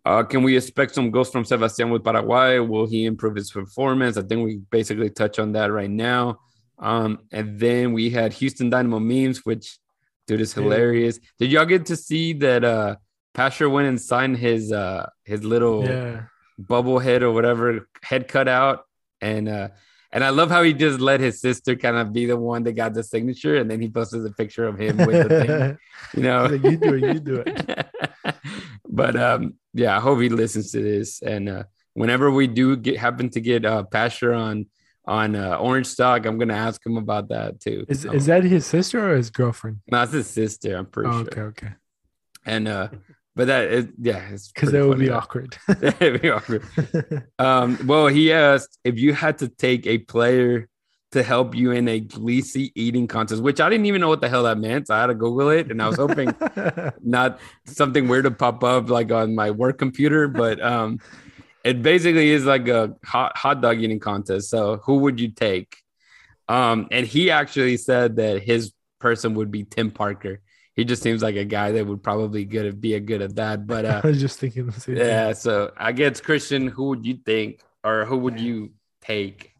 uh, can we expect some goals from Sebastian with Paraguay? Will he improve his performance? I think we basically touch on that right now. Um, and then we had Houston Dynamo memes, which dude is hilarious. Did y'all get to see that uh Pasher went and signed his uh his little Yeah. bubble head or whatever head cut out and uh and I love how he just let his sister kind of be the one that got the signature and then he posted a picture of him with the thing, you know. Like, you do it, you do it. but um yeah, I hope he listens to this and uh whenever we do get happen to get uh Pasher on on uh, Orange Stock, I'm gonna ask him about that too. Is Um, is that his sister or his girlfriend? no, it's his sister, I'm pretty Oh, sure. okay, okay. And uh but that is yeah, it's Because that would be awkward. It'd be awkward. Um, well, he asked if you had to take a player to help you in a greasy eating contest, which I didn't even know what the hell that meant. So I had to Google it, and I was hoping not something weird to pop up like on my work computer, but um, it basically is like a hot hot dog eating contest. So who would you take? Um, and he actually said that his person would be Tim Parker. He just seems like a guy that would probably good be a good at that. But uh, I was just thinking same thing. yeah, so I guess Christian, who would you think or who would you take?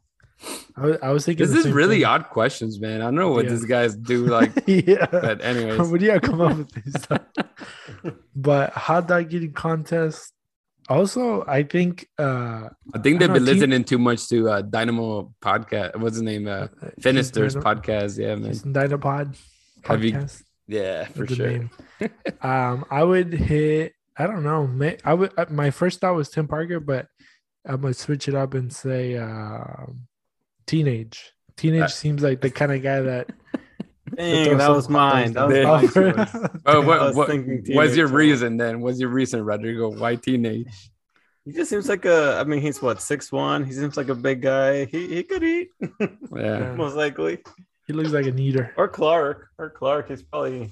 I was, I was thinking This is really thing. odd questions, man. I don't know what Yeah. these guys do like, yeah. but anyways. Where do you come up with these stuff? but hot dog eating contest. Also, I think uh I think they've don't been know, team- listening too much to uh Dynamo podcast. What's his name? Uh Finister's Dynamo- podcast. Yeah, man. Dynapod Have you- podcast. Yeah, for That's sure. um, I would hit. I don't know. May, I would. uh, My first thought was Tim Parker, but I'm gonna switch it up and say um, teenage. Teenage Uh, seems like the kind of guy that. Dang, throw that was mine. That was there. my choice. Oh, I what, was what what's your teenage. reason then? What's your reason, Rodrigo? Why teenage? He just seems like a. I mean, he's what six one. He seems like a big guy. He he could eat, Yeah. most likely. he looks like an eater. Or Clark. Or Clark. He's probably.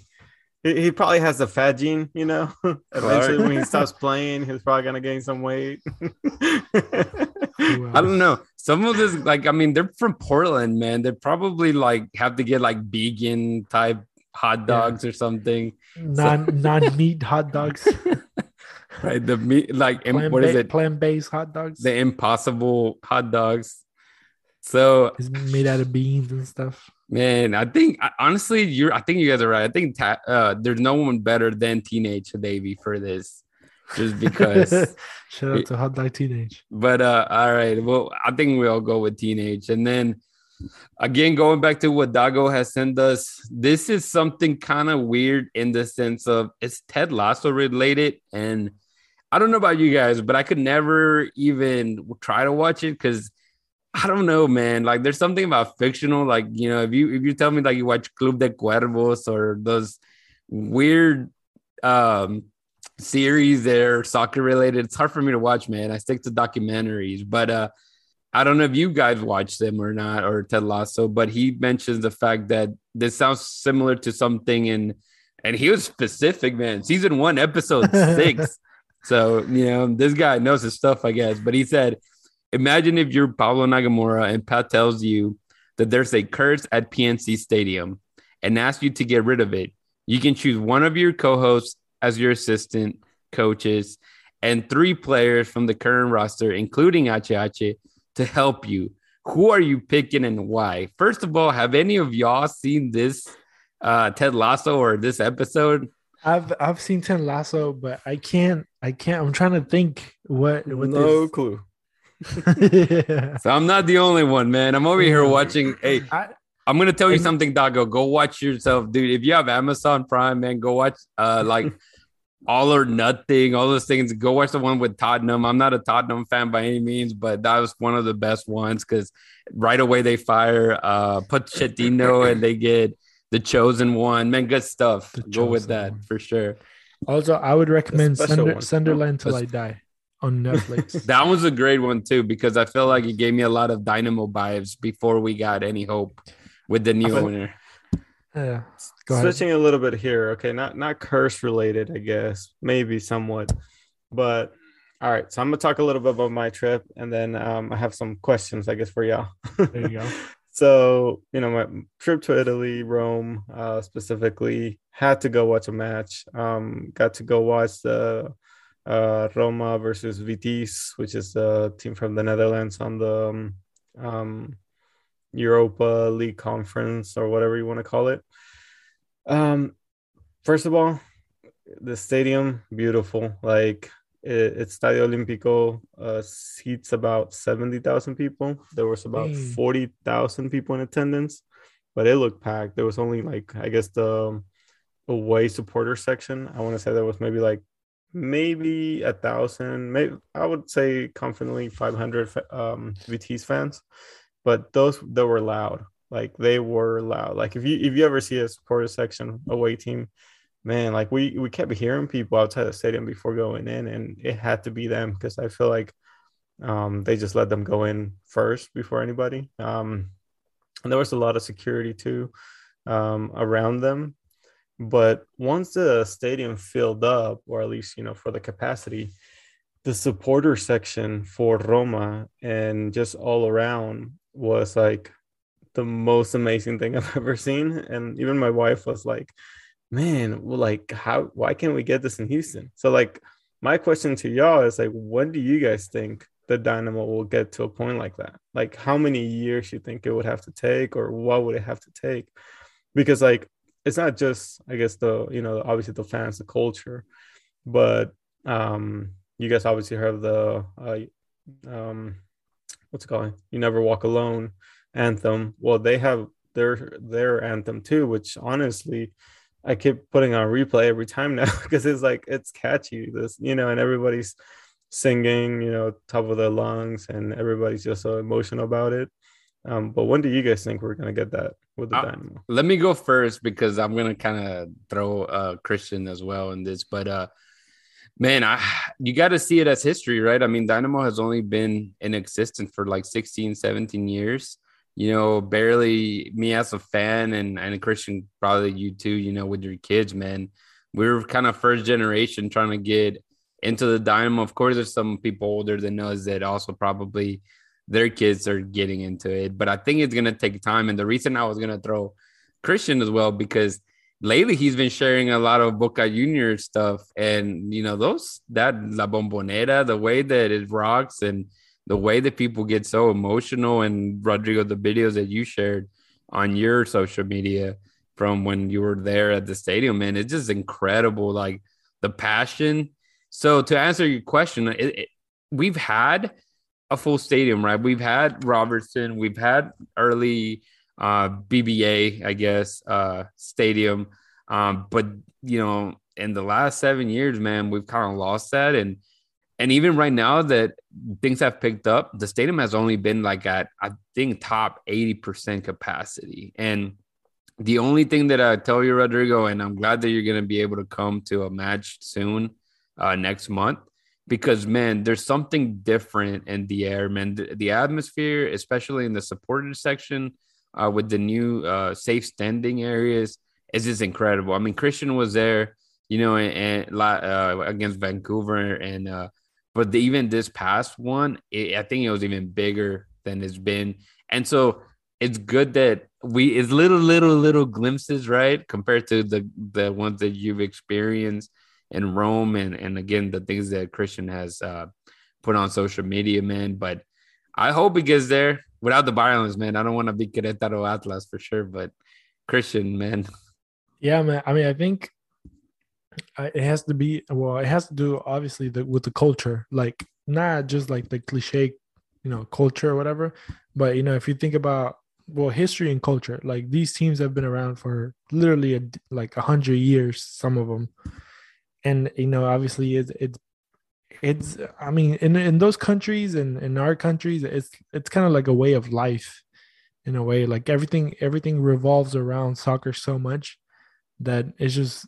He, he probably has the fat gene, you know. Eventually, when he stops playing, he's probably gonna gain some weight. I don't know. Some of this, like, I mean, they're from Portland, man. They probably like have to get like vegan type hot dogs or something, Non non meat hot dogs. right? The meat, like, Plant what is ba- it? Plant based hot dogs. The impossible hot dogs. So, it's made out of beans and stuff. man, I think honestly, you're. I think you guys are right. I think ta- uh, there's no one better than Teenage Hadebe for this, just because. Shout out to Hot Dog Teenage. But uh, all right. Well, I think we'll go with teenage. And then again, going back to what Dago has sent us, this is something kind of weird in the sense of it's Ted Lasso related. And I don't know about you guys, but I could never even try to watch it because I don't know, man. Like there's something about fictional, like you know, if you if you tell me like you watch Club de Cuervos or those weird um series that are soccer related, it's hard for me to watch, man. I stick to documentaries, but uh I don't know if you guys watch them or not, or Ted Lasso, but he mentions the fact that this sounds similar to something in, and he was specific, man. Season one, episode six. So, you know, this guy knows his stuff, I guess. But he said, Imagine if you're Pablo Nagamura and Pat tells you that there's a curse at PNC Stadium and asks you to get rid of it. You can choose one of your co hosts as your assistant coaches and three players from the current roster, including HH, to help you. Who are you picking and why? First of all, have any of y'all seen this uh, Ted Lasso or this episode? I've I've seen Ted Lasso, but I can't I can't. I'm trying to think what what no clue. this. So I'm not the only one, man. I'm over here watching. Hey, I, I'm gonna tell you something, Dago. Go watch yourself, dude. If you have Amazon Prime, man, go watch uh like All or Nothing, all those things. Go watch the one with Tottenham. I'm not a Tottenham fan by any means, but that was one of the best ones because right away they fire uh Pochettino and they get the chosen one. Man, good stuff. The Go with that One. for sure. also, I would recommend special Sunder, one. Sunderland till I die on Netflix. That was a great one too because I feel like it gave me a lot of Dynamo vibes before we got any hope with the new But- owner. Yeah, go ahead. Switching a little bit here. Okay, not not curse related, I guess. Maybe somewhat. But All right, so I'm gonna talk a little bit about my trip, and then um, I have some questions, I guess, for y'all. There you go. so you know, my trip to Italy, Rome, uh, specifically, had to go watch a match. Um, got to go watch the uh, Roma versus Vitesse, which is the team from the Netherlands on the um, um, Europa League Conference or whatever you want to call it. Um, first of all, the stadium beautiful. Like it, it's Stadio Olimpico uh, seats about seventy thousand people. There was about Dang. forty thousand people in attendance, but it looked packed. There was only like I guess the away supporter section. I want to say there was maybe like maybe a thousand. Maybe I would say confidently five hundred um, VT's fans, but those that were loud. Like they were loud. Like if you if you ever see a supporter section away team, man, like we we kept hearing people outside the stadium before going in, and it had to be them because I feel like um, they just let them go in first before anybody. Um, and there was a lot of security too um, around them. But once the stadium filled up, or at least you know for the capacity, the supporter section for Roma and just all around was like the most amazing thing I've ever seen. And even my wife was like, man, like how why can't we get this in Houston? So like my question to y'all is like when do you guys think the Dynamo will get to a point like that? Like how many years you think it would have to take or what would it have to take? Because like it's not just I guess the you know obviously the fans, the culture, but um you guys obviously have the uh um what's it called? You never walk alone anthem. Well, they have their their anthem too, which honestly I keep putting on replay every time now because it's like it's catchy. This you know, and everybody's singing, you know, top of their lungs, and everybody's just so emotional about it. Um, but when do you guys think we're gonna get that with the Uh, Dynamo? Let me go first because I'm gonna kind of throw uh Christian as well in this, but uh man, I you got to see it as history, right? I mean, Dynamo has only been in existence for like 16, 17 years. You know, barely me as a fan and and Christian probably you too, you know, with your kids, man. We're kind of first generation trying to get into the Dynamo. Of course, there's some people older than us that also probably their kids are getting into it, but I think it's gonna take time. And the reason I was gonna throw Christian as well because lately he's been sharing a lot of Boca Junior stuff, and you know those that La Bombonera, the way that it rocks, and the way that people get so emotional. And Rodrigo, the videos that you shared on your social media from when you were there at the stadium, man, it's just incredible. Like the passion. So to answer your question, it, it, we've had a full stadium, right? We've had Robertson, we've had early uh BBVA, I guess, uh stadium. Um, but you know, in the last seven years, man, we've kind of lost that. And and even right now that things have picked up, the stadium has only been like at I think top 80% capacity. And the only thing that I tell you, Rodrigo, and I'm glad that you're gonna be able to come to a match soon uh next month because man, there's something different in the air, man. The, the atmosphere, especially in the supported section, uh, with the new uh, safe standing areas, is just incredible. I mean, Christian was there, you know, and, and uh, against Vancouver, and uh, but the, even this past one, it, I think it was even bigger than it's been, and so it's good that we it's little, little, little glimpses, right, compared to the the ones that you've experienced in Rome and and again the things that Christian has uh, put on social media, man. But I hope it gets there without the violence, man. I don't want to be Querétaro Atlas for sure, but Christian, man. Yeah, man. I mean, I think uh, it has to be well. It has to do obviously the, with the culture, like not just like the cliche, you know, culture or whatever. But you know, if you think about well, history and culture, like these teams have been around for literally a, like a hundred years, some of them, and you know, obviously it's it's it's. I mean, in in those countries and in our countries, it's it's kind of like a way of life, in a way. Like everything everything revolves around soccer so much that it's just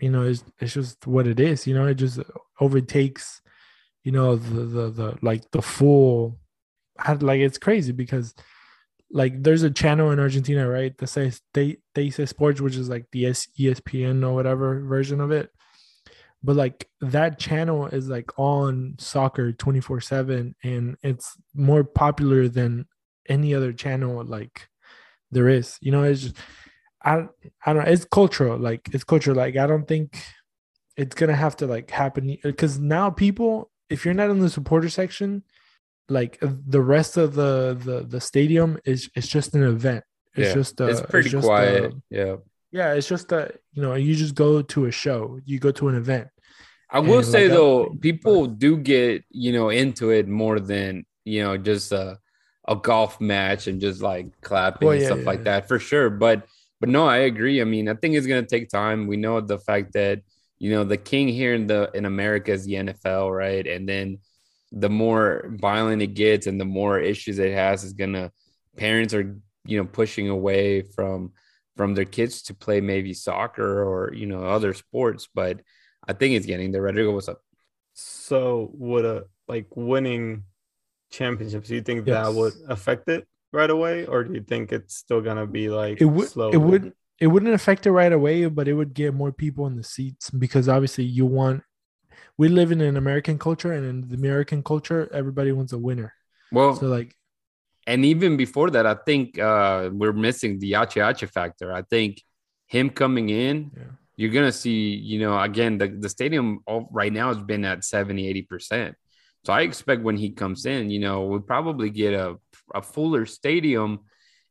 you know it's, it's just what it is you know it just overtakes you know the the, the like the full like it's crazy because like there's a channel in argentina right that says they they say sports which is like the espn or whatever version of it but like that channel is like on soccer 24 7 and it's more popular than any other channel like there is you know it's just i i don't know it's cultural like it's cultural like i don't think it's gonna have to like happen because now people if you're not in the supporter section like the rest of the the the stadium is it's just an event it's yeah. just uh, it's pretty just, quiet. uh, yeah. yeah it's just that you know you just go to a show you go to an event I will And, say like, though, people do get you know into it more than you know just a a golf match and just like clapping Well, and stuff yeah, like yeah. that for sure. But but no, I agree. I mean, I think it's gonna take time. We know the fact that you know the king here in the in America is the NFL, right? And then the more violent it gets and the more issues it has is gonna parents are you know pushing away from from their kids to play maybe soccer or you know other sports but i think it's getting there rodrigo what's up So would a like winning championships, do you think that would affect it right away? Or do you think it's still gonna be like it would slow? it would it wouldn't affect it right away but it would get more people in the seats because obviously you want we live in an american culture and in the american culture everybody wants a winner well so like and even before that i think uh we're missing the ache ache factor i think him coming in Yeah. You're gonna see you know again the, the stadium all, right now has been at 70 80 percent. So i expect when he comes in you know we'll probably get a, a fuller stadium.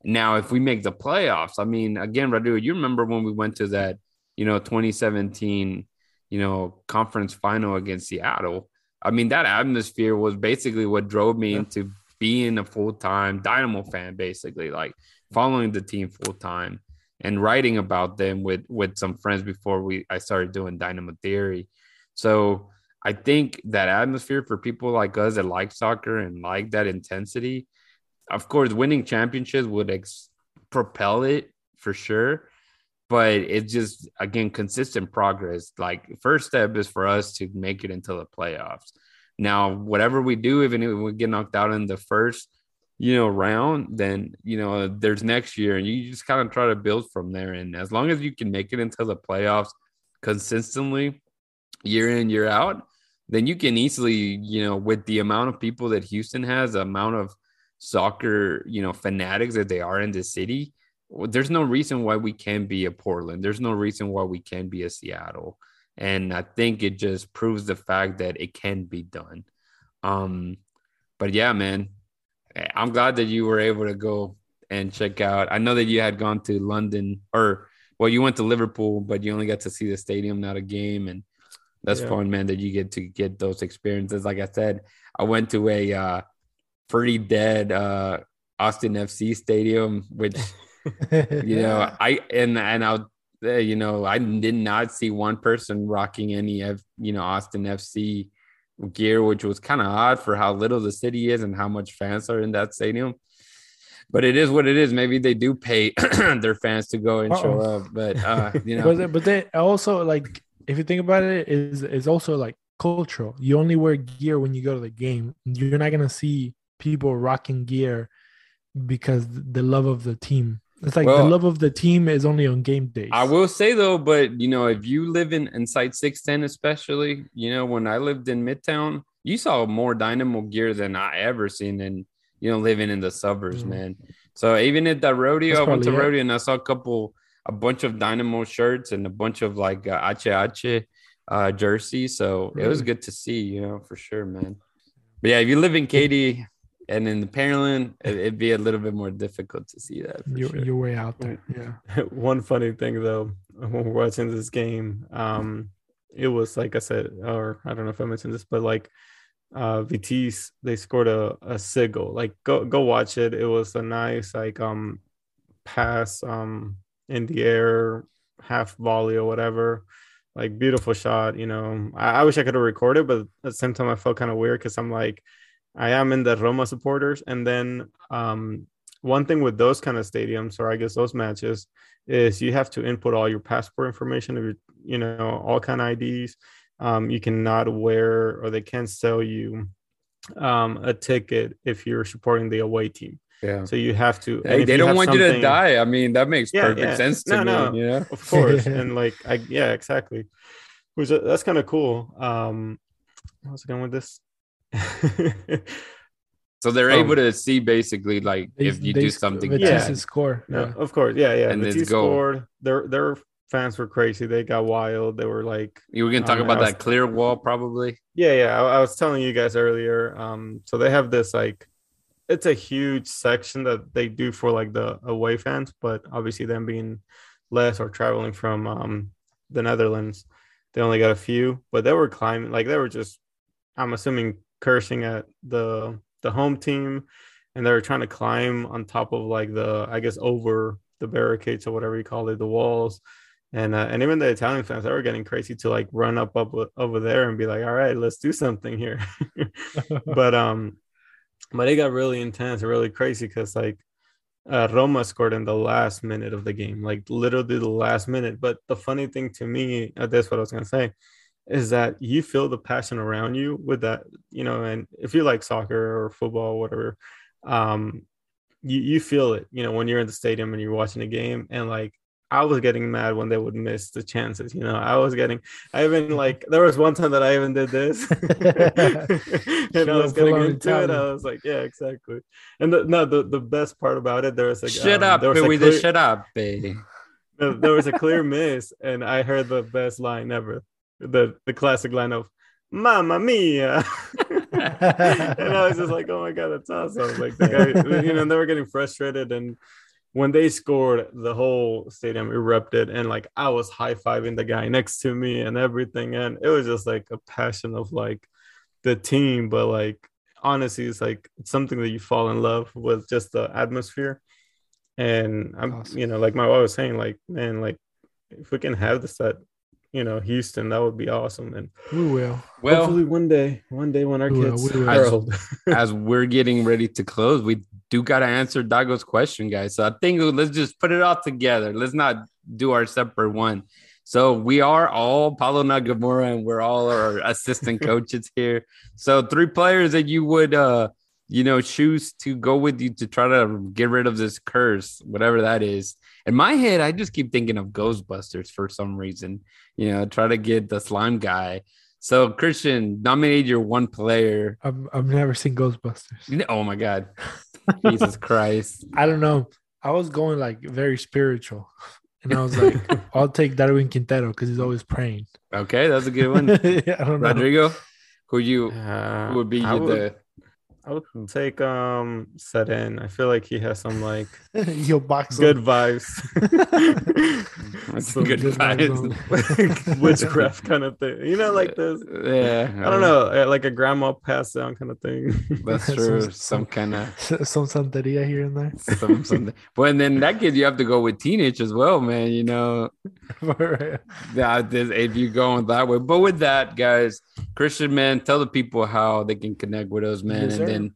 Now if we make the playoffs i mean again Radu, you remember when we went to that you know 2017 you know conference final against seattle? I mean that atmosphere was basically what drove me Yeah. into being a full-time dynamo fan basically like following the team full-time and writing about them with with some friends before we I started doing Dynamo Theory. So I think that atmosphere for people like us that like soccer and like that intensity, of course, winning championships would ex- propel it for sure. But it's just again consistent progress. Like first step is for us to make it into the playoffs. Now, whatever we do, even if we get knocked out in the first you know, round, then you know, there's next year, and you just kind of try to build from there. And as long as you can make it into the playoffs consistently, year in year out, then you can easily, you know, with the amount of people that Houston has, the amount of soccer, you know, fanatics that they are in the city, there's no reason why we can't be a Portland. There's no reason why we can't be a Seattle. And I think it just proves the fact that it can be done. Um, but yeah, man, I'm glad that you were able to go and check out. I know that you had gone to London or well, you went to Liverpool, but you only got to see the stadium, not a game. And that's Yeah. fun, man, that you get to get those experiences. Like I said, I went to a uh, pretty dead uh, Austin FC stadium, which you know i and and i'll uh, you know i did not see one person rocking any of you know austin fc gear which was kind of odd for how little the city is and how much fans are in that stadium. But it is what it is. Maybe they do pay their fans to go and show Uh-oh. up but uh you know. But but then also like if you think about it is is also like cultural. You only wear gear when you go to the game. You're not gonna see people rocking gear because the love of the team it's like the love of the team is only on game days I will say though, but you know, if you live in inside 610, especially, you know, when I lived in Midtown, you saw more dynamo gear than I ever seen in you know living in the suburbs, Mhm. man. So even at that rodeo, That's I went to it. rodeo and I saw a couple a bunch of dynamo shirts and a bunch of like uh, Ache Ache uh jerseys. So it was good to see, you know, for sure, man. But yeah, if you live in Katy and in the Pearland, it, it'd be a little bit more difficult to see that. For you're, sure. you're way out there yeah One funny thing though, when we're watching this game, um, it was like I said, or I don't know if I mentioned this, but like uh Vitesse, they scored a, a sigil. Like go go watch it. It was a nice like um pass um in the air, half volley or whatever. Like beautiful shot, you know. I, I wish I could have recorded, but at the same time I felt kind of weird because I'm like, I am in the Roma supporters, and then um one thing with those kind of stadiums, or I guess those matches, is you have to input all your passport information of your, you know, all kind of IDs. Um, you cannot wear, or they can't sell you um, a ticket if you're supporting the away team. yeah. So you have to. Hey, they don't want you to die. I mean, that makes Yeah, perfect yeah. sense to No, me. no. You know? of course and like i yeah exactly which uh, that's kind of cool. Um, what's going with this? So they're Oh. able to see basically like They- if you they do sc- something. Vitesse Yeah. score. No, Yeah. of course, yeah, yeah. And And it's scored. Their their fans were crazy. They got wild. They were like, You were gonna talk Um, about was- that clear wall, probably. yeah, yeah. I, I was telling you guys earlier. Um, so they have this like, it's a huge section that they do for like the away fans, but obviously them being less or traveling from um the Netherlands, they only got a few. But they were climbing, like they were just, I'm assuming cursing at the the home team, and they were trying to climb on top of like the, I guess over the barricades or whatever you call it, the walls. And, uh, and even the Italian fans, they were getting crazy to like run up, up over there and be like, all right, let's do something here. but um, but it got really intense and really crazy because like uh, Roma scored in the last minute of the game, like literally the last minute. But the funny thing to me, uh, that's what I was gonna say, is that you feel the passion around you with that, you know. And if you like soccer or football, or whatever, um, you you feel it, you know, when you're in the stadium and you're watching a game, and like I was getting mad when they would miss the chances. You know, I was getting, I even like, there was one time that I even did this, and I was getting into it. I was like, yeah, exactly. And the, no, the, the best part about it, there was like, shut um, up, there a clear- Shut up, baby. there was a clear miss, and I heard the best line ever, the the classic line of "Mamma mia," and I was just like, "Oh my god, that's awesome!" Like the guy, you know, they were getting frustrated, and when they scored, the whole stadium erupted, and like I was high fiving the guy next to me and everything, and it was just like a passion of like the team, but like honestly, it's like it's something that you fall in love with, just the atmosphere. And I'm, Awesome. you know, like my wife was saying, like, man, like if we can have this at, you know, Houston, that would be awesome. And we will. Well, hopefully one day, one day when our We will, kids we will. are old. as we're getting ready to close, we do got to answer Dago's question, guys. So I think let's just put it all together. Let's not do our separate one. So we are all Paulo Nagamura and we're all our assistant coaches here. So three players that you would, uh, you know, choose to go with you to try to get rid of this curse, whatever that is. In my head, I just keep thinking of Ghostbusters for some reason. You know, try to get the slime guy. So Christian, nominate your one player I've, I've never seen Ghostbusters. Oh my god. Jesus Christ. I don't know. I was going like very spiritual. And I was like, I'll take Darwin Quintero because he's always praying. Okay, that's a good one. yeah, I don't know. Rodrigo, who you Uh, who would be I you would, the I would take um in. I feel like he has some like He'll box good him. vibes. That's Some good good vibes. vibes witchcraft kind of thing. You know, like this. Yeah, I don't know, uh, like a grandma passed down kind of thing. That's true. some- Some kind of Some santeria here and there. some something. But in then that case, you have to go with teenage as well, man. You know, Right. that if you're going that way. But with that, guys, Christian, man, tell the people how they can connect with us, man, Yes, and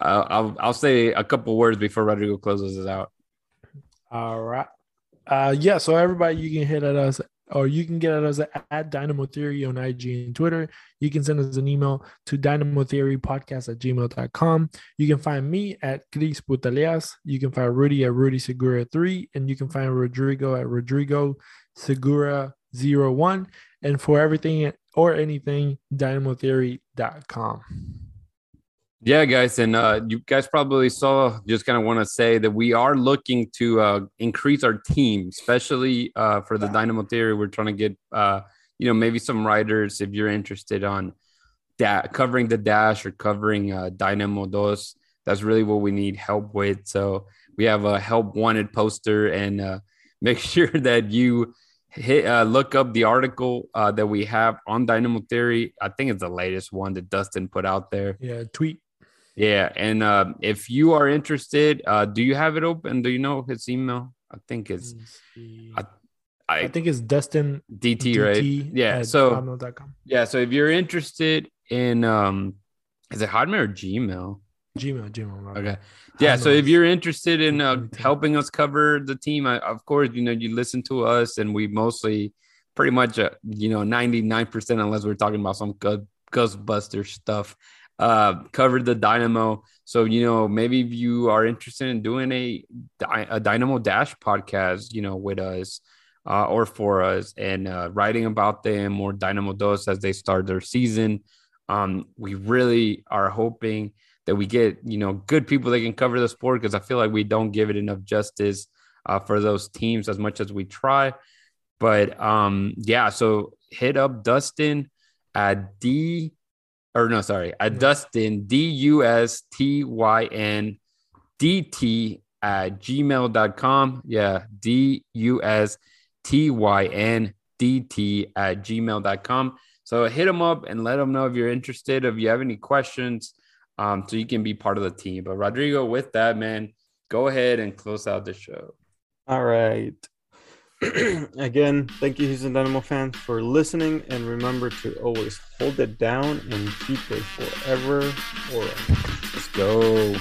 uh, I'll I'll say a couple words before Rodrigo closes us out. All right. Uh, yeah. So everybody, you can hit at us, or you can get at us at Dynamo Theory on IG and Twitter. You can send us an email to Dynamo Theory Podcast at gmail.com. You can find me at Chris Putaleas. You can find Rudy at Rudy Segura three, and you can find Rodrigo at Rodrigo Segura zero one. And for everything or anything, dynamotheory.com. Yeah, guys, and uh, you guys probably saw. Just kind of want to say that we are looking to uh, increase our team, especially uh, for the Dynamo Theory. We're trying to get, uh, you know, maybe some writers if you're interested on that covering the dash or covering uh, Dynamo Dos. That's really what we need help with. So we have a help wanted poster, and uh, make sure that you hit uh, look up the article uh, that we have on Dynamo Theory. I think it's the latest one that Dustin put out there. Yeah. Tweet. Yeah, and uh, if you are interested, uh, do you have it open? Do you know his email? I think it's I, I, I think it's Dustin DT, right? DT Yeah. So yeah, so if you're interested in um, is it Hotmail or Gmail? Gmail, Gmail. Okay. Yeah. So if you're interested in uh, helping us cover the team, I, of course, you know, you listen to us and we mostly pretty much, uh, you know, 99%, unless we're talking about some Go- Ghostbuster stuff, uh, covered the Dynamo. So, you know, maybe if you are interested in doing a, a Dynamo Dash podcast, you know, with us, uh, or for us and uh, writing about them or Dynamo Dos as they start their season. Um, we really are hoping that we get you know good people that can cover the sport because I feel like we don't give it enough justice uh, for those teams as much as we try. But um, yeah, so hit up Dustin at D or no, sorry, at Dustin D U S T Y N D T at gmail.com. Yeah, D U S T Y N D T at gmail.com. So hit them up and let them know if you're interested, if you have any questions, um, so you can be part of the team. But Rodrigo, with that, man, go ahead and close out the show. All right. Again, thank you, Houston Dynamo fans, for listening. And remember to always hold it down and keep it forever orange. Let's go.